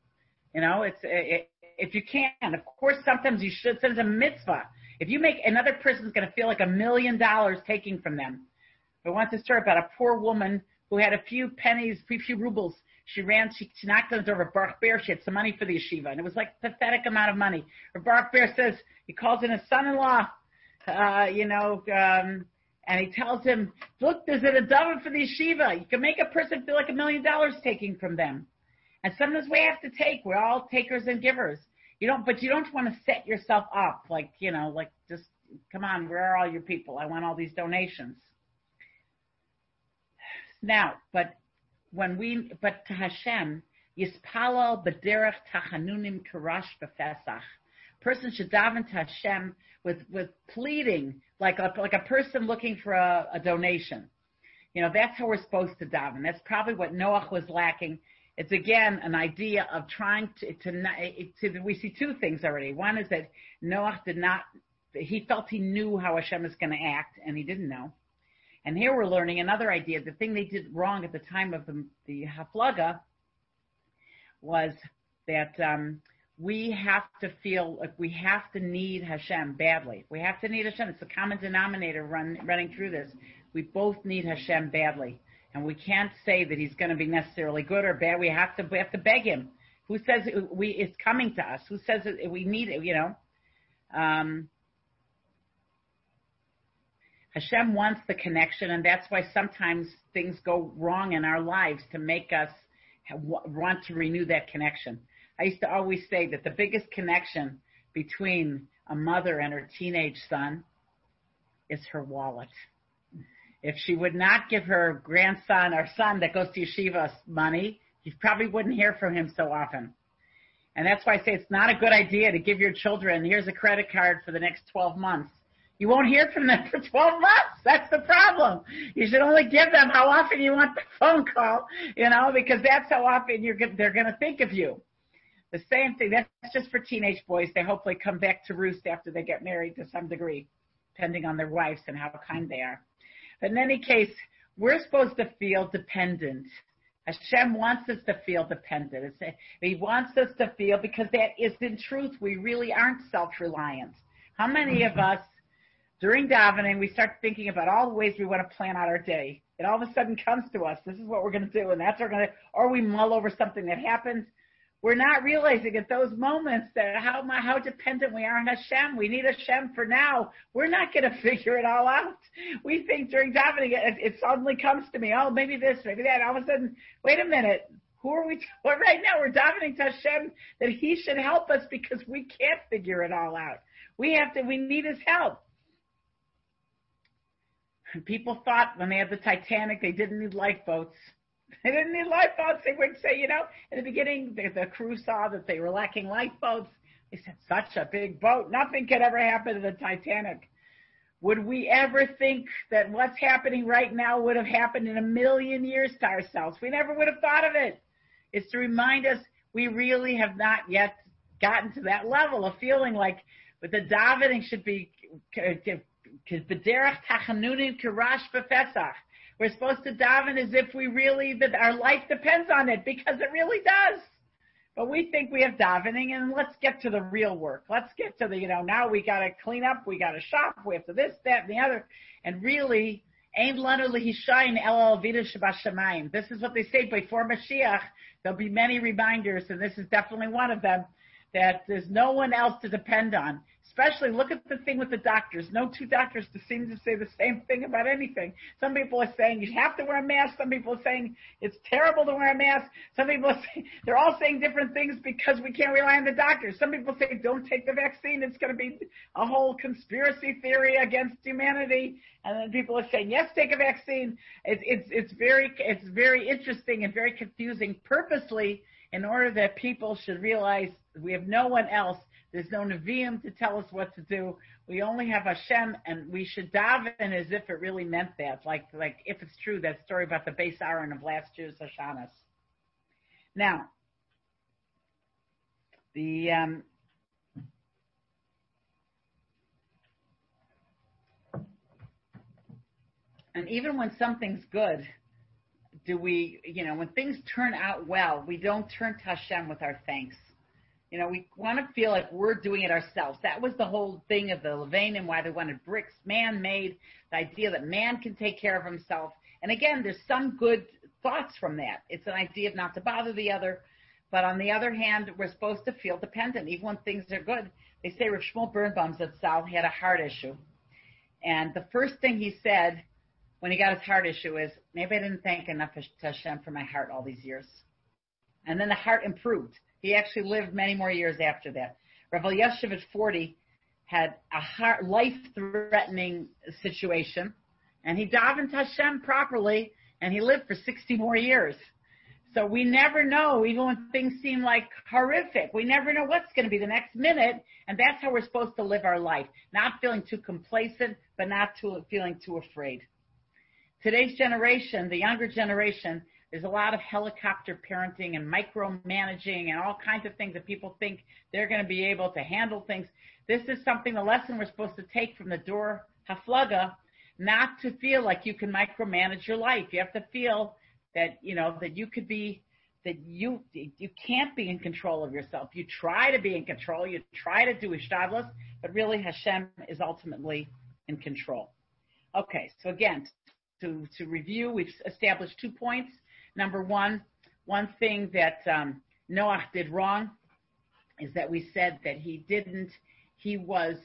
You know, it's it, if you can. Of course, sometimes you should. It's a mitzvah. If you make another person's going to feel like a million dollars taking from them. I want to story about a poor woman who had a few pennies, a few rubles she ran, she, she knocked on the door of Baruch Ber. She had some money for the yeshiva, and it was like a pathetic amount of money. Her Baruch Ber says, he calls in his son-in-law, uh, you know, um, and he tells him, look, there's an adava for the yeshiva. You can make a person feel like a million dollars taking from them. And sometimes we have to take. We're all takers and givers. You don't, but you don't want to set yourself up like, you know, like just, come on, where are all your people? I want all these donations. Now, but when we, but to Hashem, Yispalal b'derech tachanunim karash b'fesach. Person should daven to Hashem with, with pleading, like a, like a person looking for a, a donation. You know, that's how we're supposed to daven. That's probably what Noach was lacking. It's again an idea of trying to, to, to, we see two things already. One is that Noach did not, he felt he knew how Hashem is going to act, and he didn't know. And here we're learning another idea. The thing they did wrong at the time of the, the Haflaga was that um, we have to feel like we have to need Hashem badly. We have to need Hashem. It's a common denominator run, running through this. We both need Hashem badly, and we can't say that He's going to be necessarily good or bad. We have to we have to beg Him. Who says we it's coming to us? Who says we need it? You know. Um, Hashem wants the connection, and that's why sometimes things go wrong in our lives to make us want to renew that connection. I used to always say that the biggest connection between a mother and her teenage son is her wallet. If she would not give her grandson or son that goes to yeshiva money, you probably wouldn't hear from him so often. And that's why I say it's not a good idea to give your children, here's a credit card for the next 12 months you won't hear from them for 12 months. That's the problem. You should only give them how often you want the phone call, you know, because that's how often you're they're going to think of you. The same thing. That's just for teenage boys. They hopefully come back to roost after they get married to some degree, depending on their wives and how kind they are. But in any case, we're supposed to feel dependent. Hashem wants us to feel dependent. He wants us to feel because that is in truth, we really aren't self-reliant. How many of mm-hmm. us during davening, we start thinking about all the ways we want to plan out our day. It all of a sudden comes to us. This is what we're going to do, and that's what we're going to. Or we mull over something that happens. We're not realizing at those moments that how how dependent we are on Hashem. We need Hashem for now. We're not going to figure it all out. We think during davening, it, it suddenly comes to me. Oh, maybe this, maybe that. All of a sudden, wait a minute. Who are we? Well, right now we're davening to Hashem that He should help us because we can't figure it all out. We have to. We need His help. People thought when they had the Titanic, they didn't need lifeboats. They didn't need lifeboats. They would say, you know, in the beginning, the, the crew saw that they were lacking lifeboats. They said, such a big boat. Nothing could ever happen to the Titanic. Would we ever think that what's happening right now would have happened in a million years to ourselves? We never would have thought of it. It's to remind us we really have not yet gotten to that level of feeling like but the davening should be we're supposed to daven as if we really that our life depends on it because it really does. But we think we have davening and let's get to the real work. Let's get to the, you know, now we got to clean up, we got to shop, we have to this, that, and the other. And really, Ain lanu lihishayin el shamayim. This is what they say before Mashiach. There'll be many reminders, and this is definitely one of them, that there's no one else to depend on especially look at the thing with the doctors. No two doctors seem to say the same thing about anything. Some people are saying you have to wear a mask. Some people are saying it's terrible to wear a mask. Some people are saying, they're all saying different things because we can't rely on the doctors. Some people say don't take the vaccine. It's going to be a whole conspiracy theory against humanity. And then people are saying yes, take a vaccine. It's it's it's very it's very interesting and very confusing purposely in order that people should realize we have no one else there's no Nevi'im to tell us what to do. We only have Hashem, and we should daven as if it really meant that. Like, like if it's true, that story about the base iron of last year's Hashanah. Now, the um, and even when something's good, do we, you know, when things turn out well, we don't turn to Hashem with our thanks. You know, we want to feel like we're doing it ourselves. That was the whole thing of the Levain and why they wanted bricks man-made, the idea that man can take care of himself. And again, there's some good thoughts from that. It's an idea of not to bother the other. But on the other hand, we're supposed to feel dependent, even when things are good. They say Rav Shmuel Birnbaum Zatzal had a heart issue. And the first thing he said when he got his heart issue is, maybe I didn't thank enough to Hashem for my heart all these years. And then the heart improved. He actually lived many more years after that. Rav Elyashiv at 40 had a life-threatening situation, and he davened Hashem properly, and he lived for 60 more years. So we never know, even when things seem like horrific, we never know what's going to be the next minute, and that's how we're supposed to live our life. Not feeling too complacent, but not too, feeling too afraid. Today's generation, the younger generation, there's a lot of helicopter parenting and micromanaging and all kinds of things that people think they're going to be able to handle things. This is something, the lesson we're supposed to take from the Dor Haflaga, not to feel like you can micromanage your life. You have to feel that, you know, that you could be, that you, you can't be in control of yourself. You try to be in control. You try to do ishtadlus, but really Hashem is ultimately in control. Okay. So again, to, to review, we've established two points. Number one, one thing that um, Noah did wrong is that we said that he didn't, he was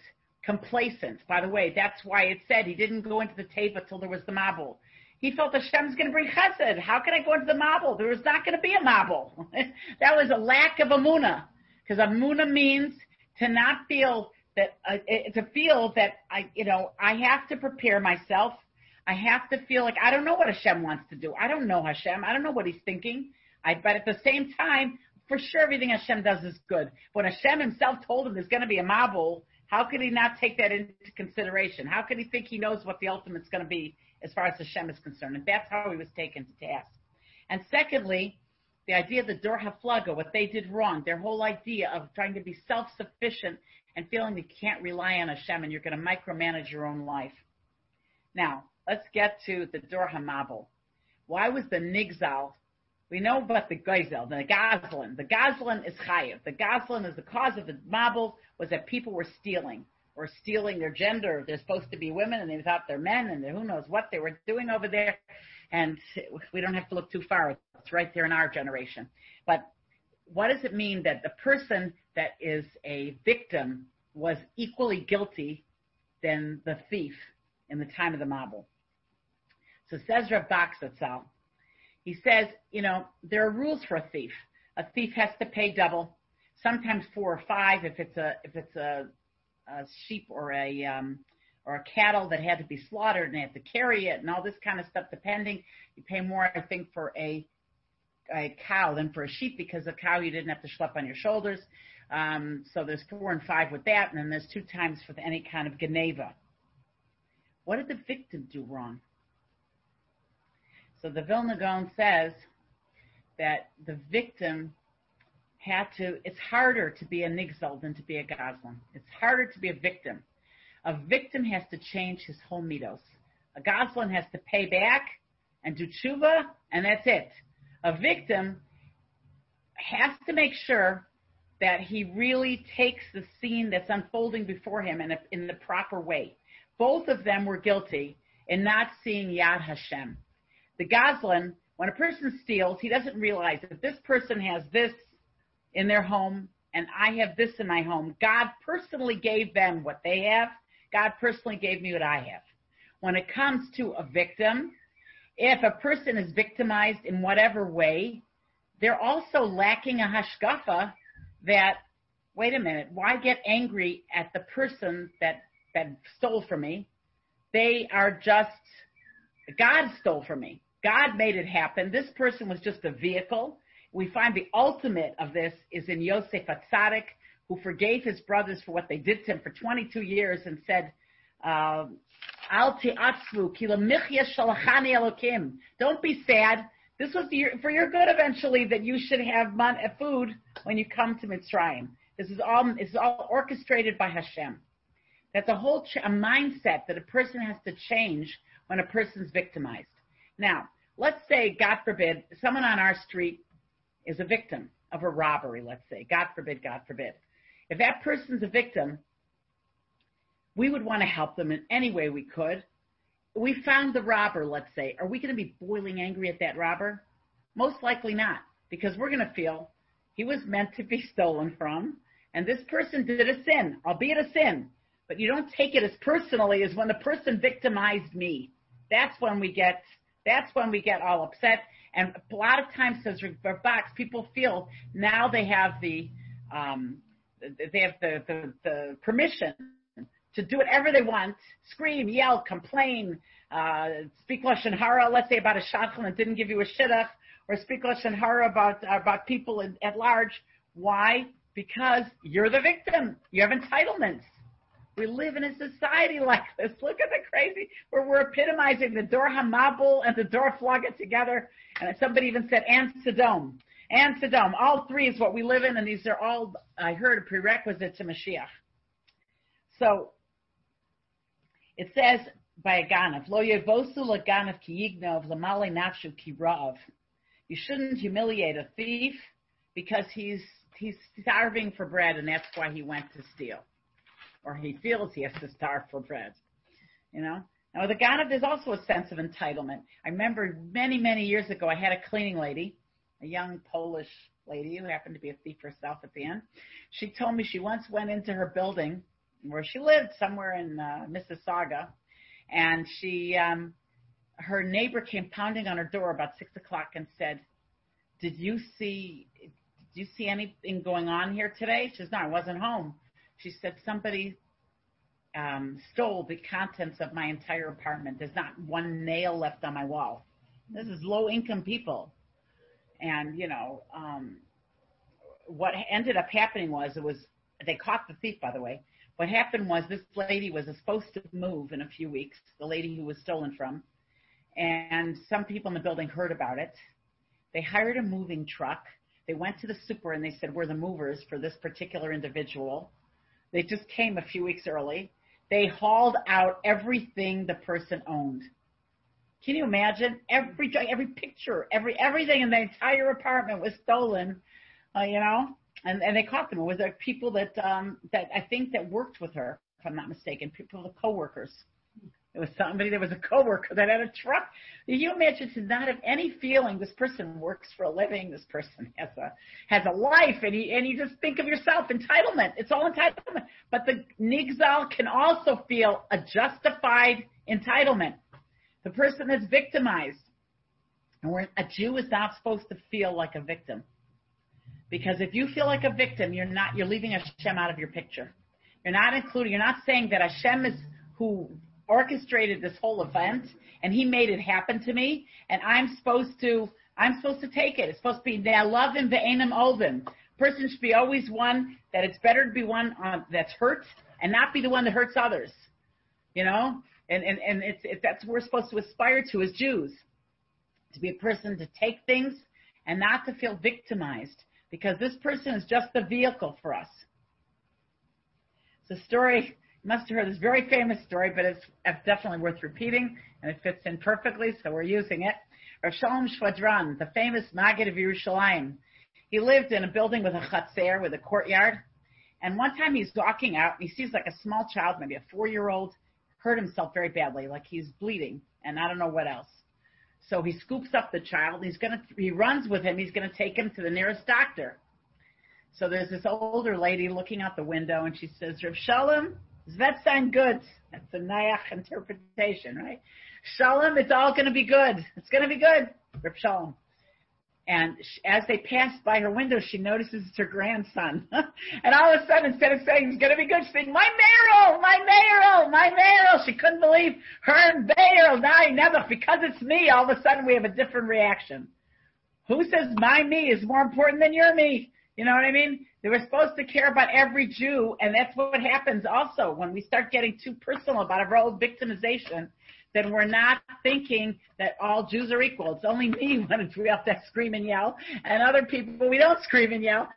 complacent. By the way, that's why it said he didn't go into the teva till there was the mabul. He felt Hashem's going to bring chesed. How can I go into the mabul? There was not going to be a mabul. that was a lack of amuna. Because amuna means to not feel that, uh, to feel that I, you know, I have to prepare myself I have to feel like I don't know what Hashem wants to do. I don't know Hashem. I don't know what He's thinking. I, but at the same time, for sure, everything Hashem does is good. When Hashem Himself told him there's going to be a mabul, how could He not take that into consideration? How could He think He knows what the ultimate's going to be as far as Hashem is concerned? And that's how He was taken to task. And secondly, the idea of the Dor Haflaga, what they did wrong, their whole idea of trying to be self-sufficient and feeling you can't rely on Hashem and you're going to micromanage your own life. Now, let's get to the Dor Hamabul. Why was the Nigzal? We know about the Geisel, the Goslin. The Goslin is Chayiv. The Goslin is the cause of the Mabul was that people were stealing or stealing their gender. They're supposed to be women and they thought they're men and who knows what they were doing over there. And we don't have to look too far. It's right there in our generation. But what does it mean that the person that is a victim was equally guilty than the thief in the time of the Mabul? So says Rav Baksatzal, he says, you know, there are rules for a thief. A thief has to pay double, sometimes four or five if it's a if it's a, a sheep or a um, or a cattle that had to be slaughtered and they have to carry it and all this kind of stuff. Depending, you pay more, I think, for a a cow than for a sheep because a cow you didn't have to schlep on your shoulders. Um, so there's four and five with that, and then there's two times for any kind of Geneva. What did the victim do wrong? So the Vilna Gaon says that the victim had to, it's harder to be a nigzal than to be a goslin. It's harder to be a victim. A victim has to change his whole mitos. A goslin has to pay back and do tshuva, and that's it. A victim has to make sure that he really takes the scene that's unfolding before him in, a, in the proper way. Both of them were guilty in not seeing Yad Hashem. The Goslin, when a person steals, he doesn't realize that this person has this in their home and I have this in my home. God personally gave them what they have. God personally gave me what I have. When it comes to a victim, if a person is victimized in whatever way, they're also lacking a hashkafa that, wait a minute, why get angry at the person that, that stole from me? They are just, God stole from me. God made it happen. This person was just a vehicle. We find the ultimate of this is in Yosef Atzadik, who forgave his brothers for what they did to him for 22 years and said, uh, don't be sad. This was for your good eventually that you should have uh, food when you come to Mitzrayim. This is all, this is all orchestrated by Hashem. That's a whole ch- a mindset that a person has to change when a person's victimized. Now, let's say, God forbid, someone on our street is a victim of a robbery, let's say. God forbid, God forbid. If that person's a victim, we would want to help them in any way we could. We found the robber, let's say. Are we going to be boiling angry at that robber? Most likely not, because we're going to feel he was meant to be stolen from, and this person did a sin, albeit a sin. But you don't take it as personally as when the person victimized me. That's when we get that's when we get all upset. And a lot of times, says Box, people feel now they have the um, they have the, the, the permission to do whatever they want, scream, yell, complain, uh, speak lashon hara. Let's say about a shadchan that didn't give you a shidduch, or speak lashon hara about about people in, at large. Why? Because you're the victim. You have entitlements. We live in a society like this. Look at the crazy where we're epitomizing the Dor Hamabul and the Dor Flaga together. And somebody even said and Sodom. And Sodom. All three is what we live in, and these are all, I heard, a prerequisite to Mashiach. So it says by a ganav, lo yevosu laganav ki yignov lamale nafshu ki rav. You shouldn't humiliate a thief because he's he's starving for bread, and that's why he went to steal, or he feels he has to starve for bread. You know. Now with a ganav, there's also a sense of entitlement. I remember many many years ago, I had a cleaning lady, a young Polish lady who happened to be a thief herself at the end. She told me she once went into her building where she lived somewhere in uh, Mississauga, and she um, her neighbor came pounding on her door about six o'clock and said, "Did you see? Did you see anything going on here today?" She says, "No, I wasn't home." She said, "Somebody um, stole the contents of my entire apartment. There's not one nail left on my wall. This is low income people, and you know." Um, what ended up happening was it was they caught the thief by the way what happened was this lady was supposed to move in a few weeks, the lady who was stolen from, and some people in the building heard about it. They hired a moving truck. They went to the super and they said, we're the movers for this particular individual. They just came a few weeks early. They hauled out everything the person owned. Can you imagine? Every every picture, every everything in the entire apartment was stolen. Uh, you know, and, and they caught them. It was like people that um, that I think that worked with her, if I'm not mistaken, people, the coworkers. It was somebody that was a coworker that had a truck. You imagine to not have any feeling this person works for a living, this person has a has a life, and you and you just think of yourself entitlement. It's all entitlement. But the nigzal can also feel a justified entitlement. The person that's victimized, and where a Jew is not supposed to feel like a victim. Because if you feel like a victim, you're not, you're leaving Hashem out of your picture. You're not including, you're not saying that Hashem is who orchestrated this whole event and he made it happen to me and I'm supposed to I'm supposed to take it. It's supposed to be the love him ve'enim ovim. Person should be always one that it's better to be one um, that's hurt and not be the one that hurts others. You know, and and and it's it, that's what we're supposed to aspire to as Jews, to be a person to take things and not to feel victimized because this person is just the vehicle for us. It's a story. Must have heard this very famous story, but it's, definitely worth repeating, and it fits in perfectly, so we're using it. Rav Shalom Shvadran, the famous Maggid of Yerushalayim, he lived in a building with a chatzer, with a courtyard. And one time he's walking out and he sees like a small child, maybe a four-year-old, hurt himself very badly, like he's bleeding, and I don't know what else. So he scoops up the child. He's gonna, he runs with him. He's gonna take him to the nearest doctor. So there's this older lady looking out the window, and she says, "Rav Shalom, sound good?" That's a Nayach interpretation, right? Shalom, it's all going to be good. It's going to be good. Rip Shalom. And as they pass by her window, she notices it's her grandson. and all of a sudden, instead of saying it's going to be good, she's saying, my Meryl, my Meryl, my Meryl. She couldn't believe her and Meryl, now never, because it's me, all of a sudden we have a different reaction. Who says my me is more important than your me? You know what I mean? They were supposed to care about every Jew, and that's what happens also when we start getting too personal about our own victimization then we're not thinking that all Jews are equal. It's only me when we have to scream and yell, and other people we don't scream and yell.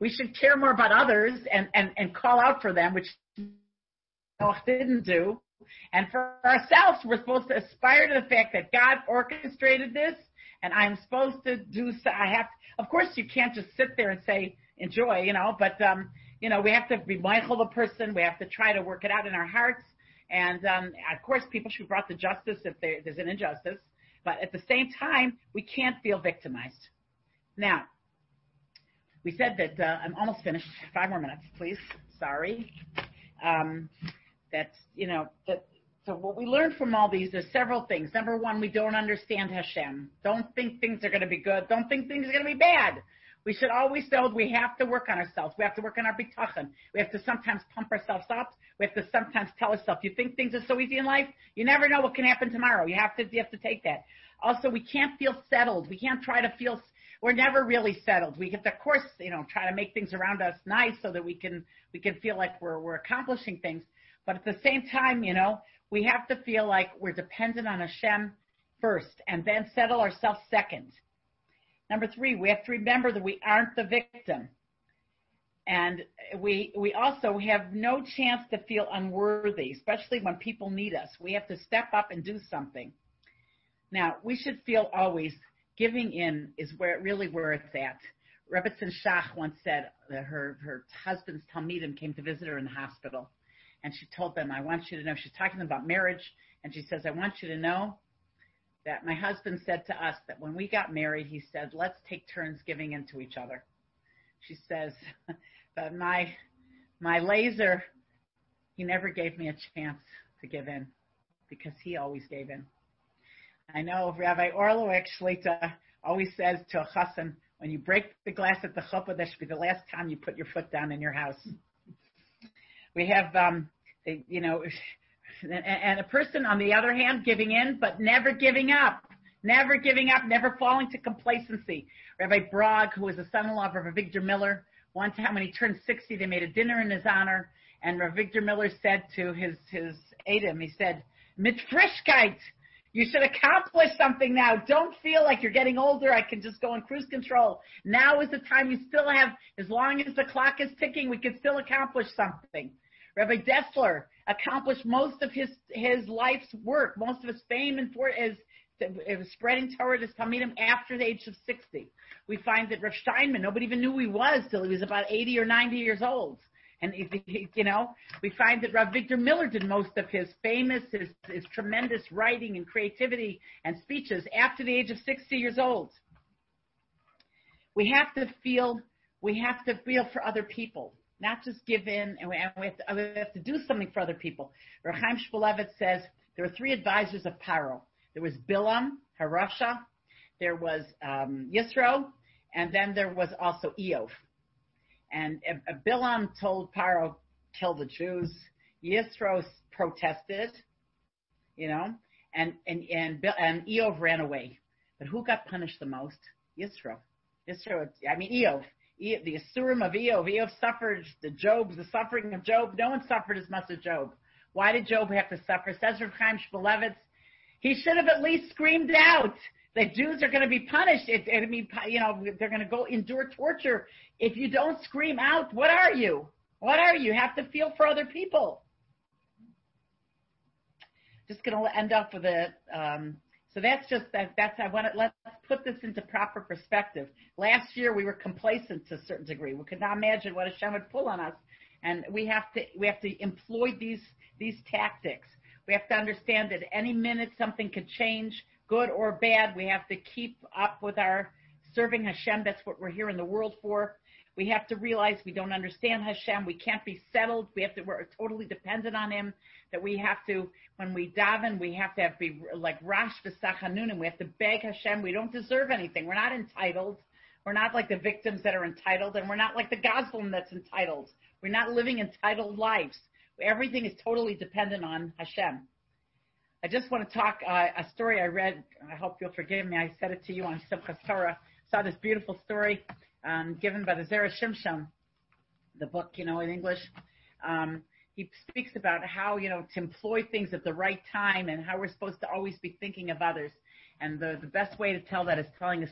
We should care more about others and and and call out for them, which Noach didn't do. And for ourselves, we're supposed to aspire to the fact that God orchestrated this, and I'm supposed to do. So I have. to, Of course, you can't just sit there and say enjoy, you know. But um, you know, we have to be mindful of the person. We have to try to work it out in our hearts and um, of course, people should be brought to justice if there's an injustice. But at the same time, we can't feel victimized. Now, we said that uh, I'm almost finished. Five more minutes, please. Sorry. Um, that's you know that. So what we learned from all these is several things. Number one, we don't understand Hashem. Don't think things are going to be good. Don't think things are going to be bad. We should always know we have to work on ourselves. We have to work on our bitachon. We have to sometimes pump ourselves up. We have to sometimes tell ourselves, you think things are so easy in life? You never know what can happen tomorrow. You have to, you have to take that. Also, we can't feel settled. We can't try to feel, we're never really settled. We have to, of course, you know, try to make things around us nice so that we can, we can feel like we're, we're accomplishing things. But at the same time, you know, we have to feel like we're dependent on Hashem first and then settle ourselves second. Number three, we have to remember that we aren't the victim. And we, we also have no chance to feel unworthy, especially when people need us. We have to step up and do something. Now, we should feel always giving in is where really where it's at. Rebbetzin Shach once said that her, her husband's Talmidim came to visit her in the hospital. And she told them, I want you to know, she's talking about marriage. And she says, I want you to know that my husband said to us that when we got married, he said, let's take turns giving in to each other. She says, but my, my laser, he never gave me a chance to give in because he always gave in. I know Rabbi Orlowek Shlita always says to a chassan, when you break the glass at the chuppah, that should be the last time you put your foot down in your house. We have, um, you know, and a person, on the other hand, giving in, but never giving up. Never giving up, never falling to complacency. Rabbi Brog, who was the son-in-law of Rabbi Avigdor Miller, one time when he turned 60, they made a dinner in his honor, and Rabbi Avigdor Miller said to his, his Adam, he said, mit Frischkeit, you should accomplish something now. Don't feel like you're getting older. I can just go on cruise control. Now is the time you still have, as long as the clock is ticking, we can still accomplish something. Rabbi Dessler, accomplished most of his his life's work, most of his fame and for is spreading Torah to Talmidim after the age of 60. We find that Rav Steinman, nobody even knew who he was till he was about 80 or 90 years old. And, you know, we find that Rav Avigdor Miller did most of his famous, his, his tremendous writing and creativity and speeches after the age of 60 years old. We have to feel, we have to feel for other people not just give in, and we, and we, have, to, we have to do something for other people. Reb Chaim Shmulevitz says there were three advisors of Paro. There was Bilam, Harasha, there was um, Yisro, and then there was also Iyov. And uh, Bilam told Paro, kill the Jews. Yisro protested, you know, and and and and Iyov ran away. But who got punished the most? Yisro. Yisro, I mean, Iyov. The Asurim of Iyov. Iyov suffered the Job, the suffering of Job. No one suffered as much as Job. Why did Job have to suffer? Says Rav Chaim Shmulevitz, he should have at least screamed out that Jews are going to be punished. It, it, be, you know, they're going to go endure torture. If you don't scream out, what are you? What are you? You have to feel for other people. Just going to end up with a. Um, so that's just that. That's I want to let's put this into proper perspective. Last year we were complacent to a certain degree. We could not imagine what Hashem would pull on us, and we have to we have to employ these these tactics. We have to understand that any minute something could change, good or bad. We have to keep up with our serving Hashem. That's what we're here in the world for. We have to realize we don't understand Hashem. We can't be settled. We have to, we're totally dependent on Him. That we have to, when we daven, we have to have, be like Rash v'sachanunim. We have to beg Hashem. We don't deserve anything. We're not entitled. We're not like the victims that are entitled, and we're not like the gospel that's entitled. We're not living entitled lives. Everything is totally dependent on Hashem. I just want to talk uh, a story I read. I hope you'll forgive me. I said it to you on Simchas Torah. Saw this beautiful story um, given by the Zera Shimshon, the book, you know, in English. Um, he speaks about how, you know, to employ things at the right time and how we're supposed to always be thinking of others. And the, the best way to tell that is telling us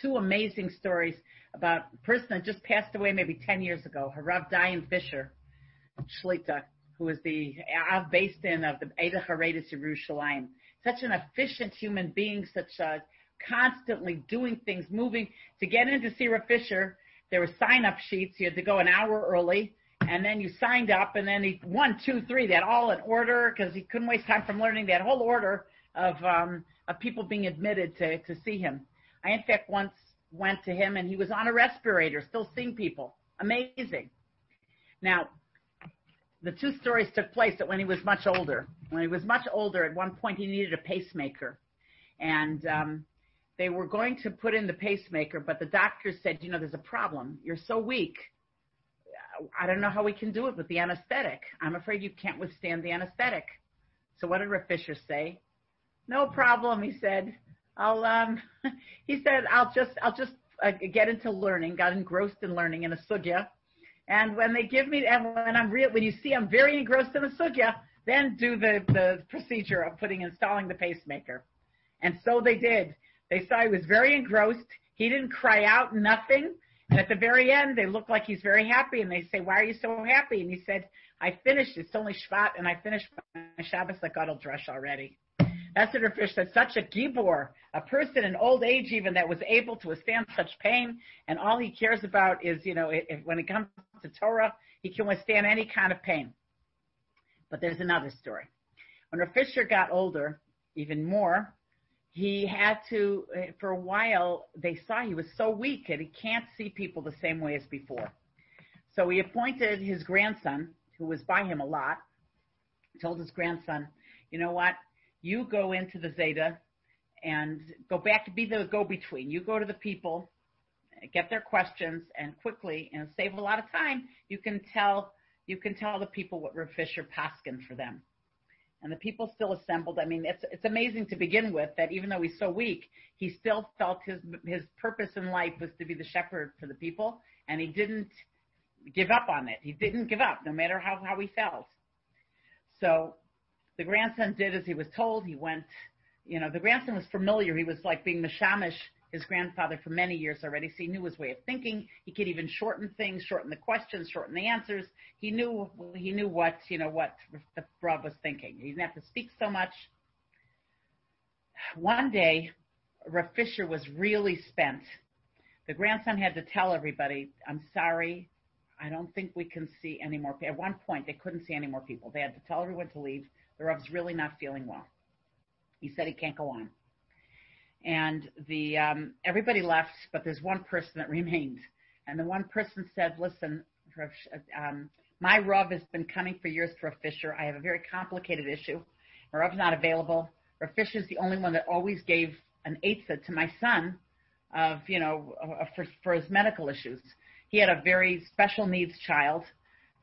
two amazing stories about a person that just passed away maybe 10 years ago, Harav Dayan Fisher, Shlita, who is the Av Beis Din of the Eda Haredis Yerushalayim. Such an efficient human being, such a constantly doing things, moving. To get into Sira Fisher, there were sign up sheets. You had to go an hour early, and then you signed up, and then he one, two, three. They had all in order because he couldn't waste time from learning. That whole order of um, of people being admitted to to see him. I in fact once went to him, and he was on a respirator, still seeing people. Amazing. Now, the two stories took place that when he was much older. When he was much older, at one point he needed a pacemaker, and um, they were going to put in the pacemaker, but the doctor said, you know, there's a problem. You're so weak. I don't know how we can do it with the anesthetic. I'm afraid you can't withstand the anesthetic. So what did Rav Fisher say? No problem, he said. I'll um he said I'll just I'll just uh, get into learning, got engrossed in learning in a sugya. And when they give me and when I'm real when you see I'm very engrossed in a sugya, then do the the procedure of putting installing the pacemaker. And so they did. They saw he was very engrossed. He didn't cry out, nothing. And at the very end, they look like he's very happy. And they say, why are you so happy? And he said, I finished. It's only Shvat, and I finished my Shabbos Gadol Drush already. That's what Fish said. Such a gibor, a person in old age even that was able to withstand such pain, and all he cares about is, you know, if, when it comes to Torah, he can withstand any kind of pain. But there's another story. When Fisher got older, even more, he had to, eh, for a while, they saw he was so weak that he can't see people the same way as before. So he appointed his grandson, who was by him a lot, told his grandson, you know what, you go into the Zeide and go back to be the go-between. You go to the people, get their questions, and quickly, and save a lot of time, you can tell, you can tell the people what Rav Fisher paskin for them and the people still assembled. I mean, it's it's amazing to begin with that even though he's so weak, he still felt his his purpose in life was to be the shepherd for the people, and he didn't give up on it. He didn't give up, no matter how how he felt. So the grandson did as he was told. He went, you know, the grandson was familiar. He was like being mashamish his grandfather for many years already, so he knew his way of thinking. He could even shorten things, shorten the questions, shorten the answers. He knew he knew what you know what the Rav was thinking. He didn't have to speak so much. One day, Rav Fisher was really spent. The grandson had to tell everybody, "I'm sorry, I don't think we can see any more." At one point, they couldn't see any more people. They had to tell everyone to leave. The Rav's really not feeling well. He said he can't go on and the um, everybody left, but there's one person that remained. And the one person said, "Listen, um, my Rav has been coming for years for a Fisher. I have a very complicated issue. My Rav's not available. Rav Fisher's the only one that always gave an eitzah to my son of, you know, uh, for, for his medical issues. He had a very special needs child,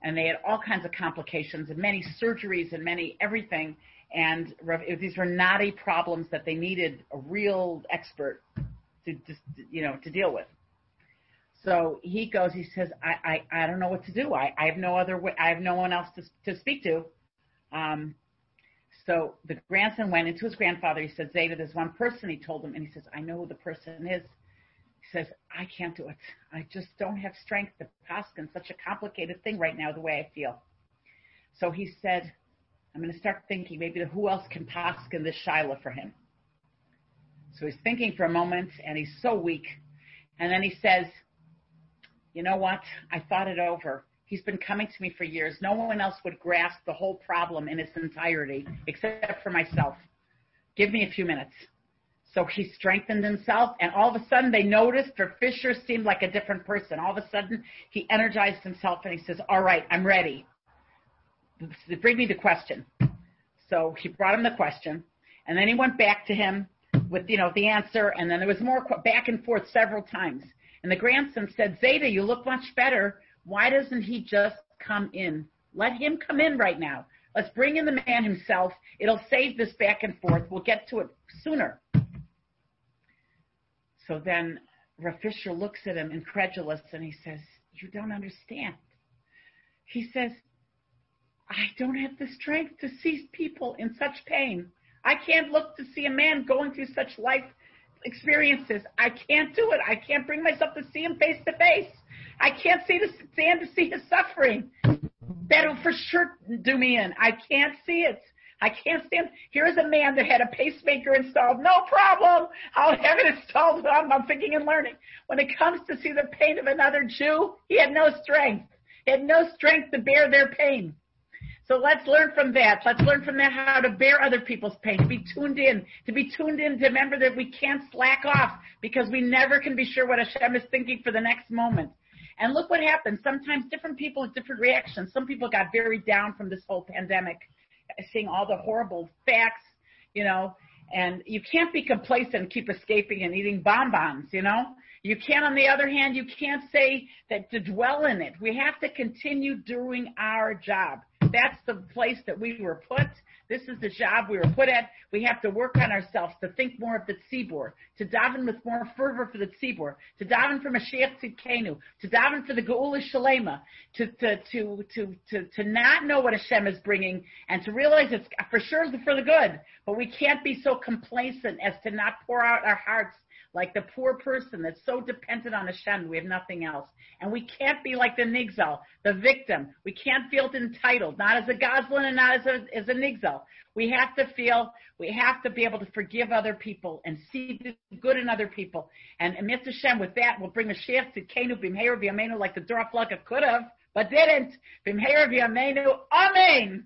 and they had all kinds of complications and many surgeries and many everything. And these were knotty problems that they needed a real expert to just you know to deal with. So he goes, he says, I, I, I don't know what to do. I, I have no other way. I have no one else to, to speak to. Um, so the grandson went into his grandfather. He said, Zeide, there's one person. He told him, and he says, I know who the person is. He says, I can't do it. I just don't have strength to paskin such a complicated thing right now, the way I feel. So he said, I'm going to start thinking maybe who else can paskin this shaila for him. So he's thinking for a moment, and he's so weak. And then he says, you know what? I thought it over. He's been coming to me for years. No one else would grasp the whole problem in its entirety except for myself. Give me a few minutes. So he strengthened himself, and all of a sudden they noticed for Fisher seemed like a different person. All of a sudden he energized himself and he says, All right, I'm ready. Bring me the question. So he brought him the question, and then he went back to him with you know the answer, and then there was more back and forth several times. And the grandson said, Zeide, you look much better. Why doesn't he just come in? Let him come in right now. Let's bring in the man himself. It'll save this back and forth. We'll get to it sooner. So then Rav Fisher looks at him incredulous and he says, You don't understand. He says, I don't have the strength to see people in such pain. I can't look to see a man going through such life experiences. I can't do it. I can't bring myself to see him face to face. I can't see the, stand to see his suffering. That'll for sure do me in. I can't see it. I can't stand. Here's a man that had a pacemaker installed. No problem. I'll have it installed. I'm, I'm thinking and learning. When it comes to see the pain of another Jew, he had no strength. He had no strength to bear their pain. So let's learn from that. Let's learn from that how to bear other people's pain, to be tuned in, to be tuned in, to remember that we can't slack off because we never can be sure what Hashem is thinking for the next moment. And look what happens. Sometimes different people have different reactions. Some people got very down from this whole pandemic, seeing all the horrible facts, you know, and you can't be complacent and keep escaping and eating bonbons, you know. You can't, on the other hand, you can't say that to dwell in it. We have to continue doing our job that's the place that we were put. This is the job we were put at. We have to work on ourselves to think more of the tzibur, to daven with more fervor for the tzibur, to daven for Mashiach Tzidkenu, to daven for the Geula Shalema, to, to, to, to, to, to not know what Hashem is bringing and to realize it's for sure for the good, but we can't be so complacent as to not pour out our hearts like the poor person that's so dependent on Hashem, we have nothing else. And we can't be like the nigzal, the victim. We can't feel entitled, not as a gozlan and not as a, as a nigzal. We have to feel, we have to be able to forgive other people and see the good in other people. And, and Mr. Hashem, with that, will bring Mashiach Tzidkenu Bimheir V'Yamenu like the Dor Haflaga could have, but didn't. Bimheir V'Yamenu, Amen.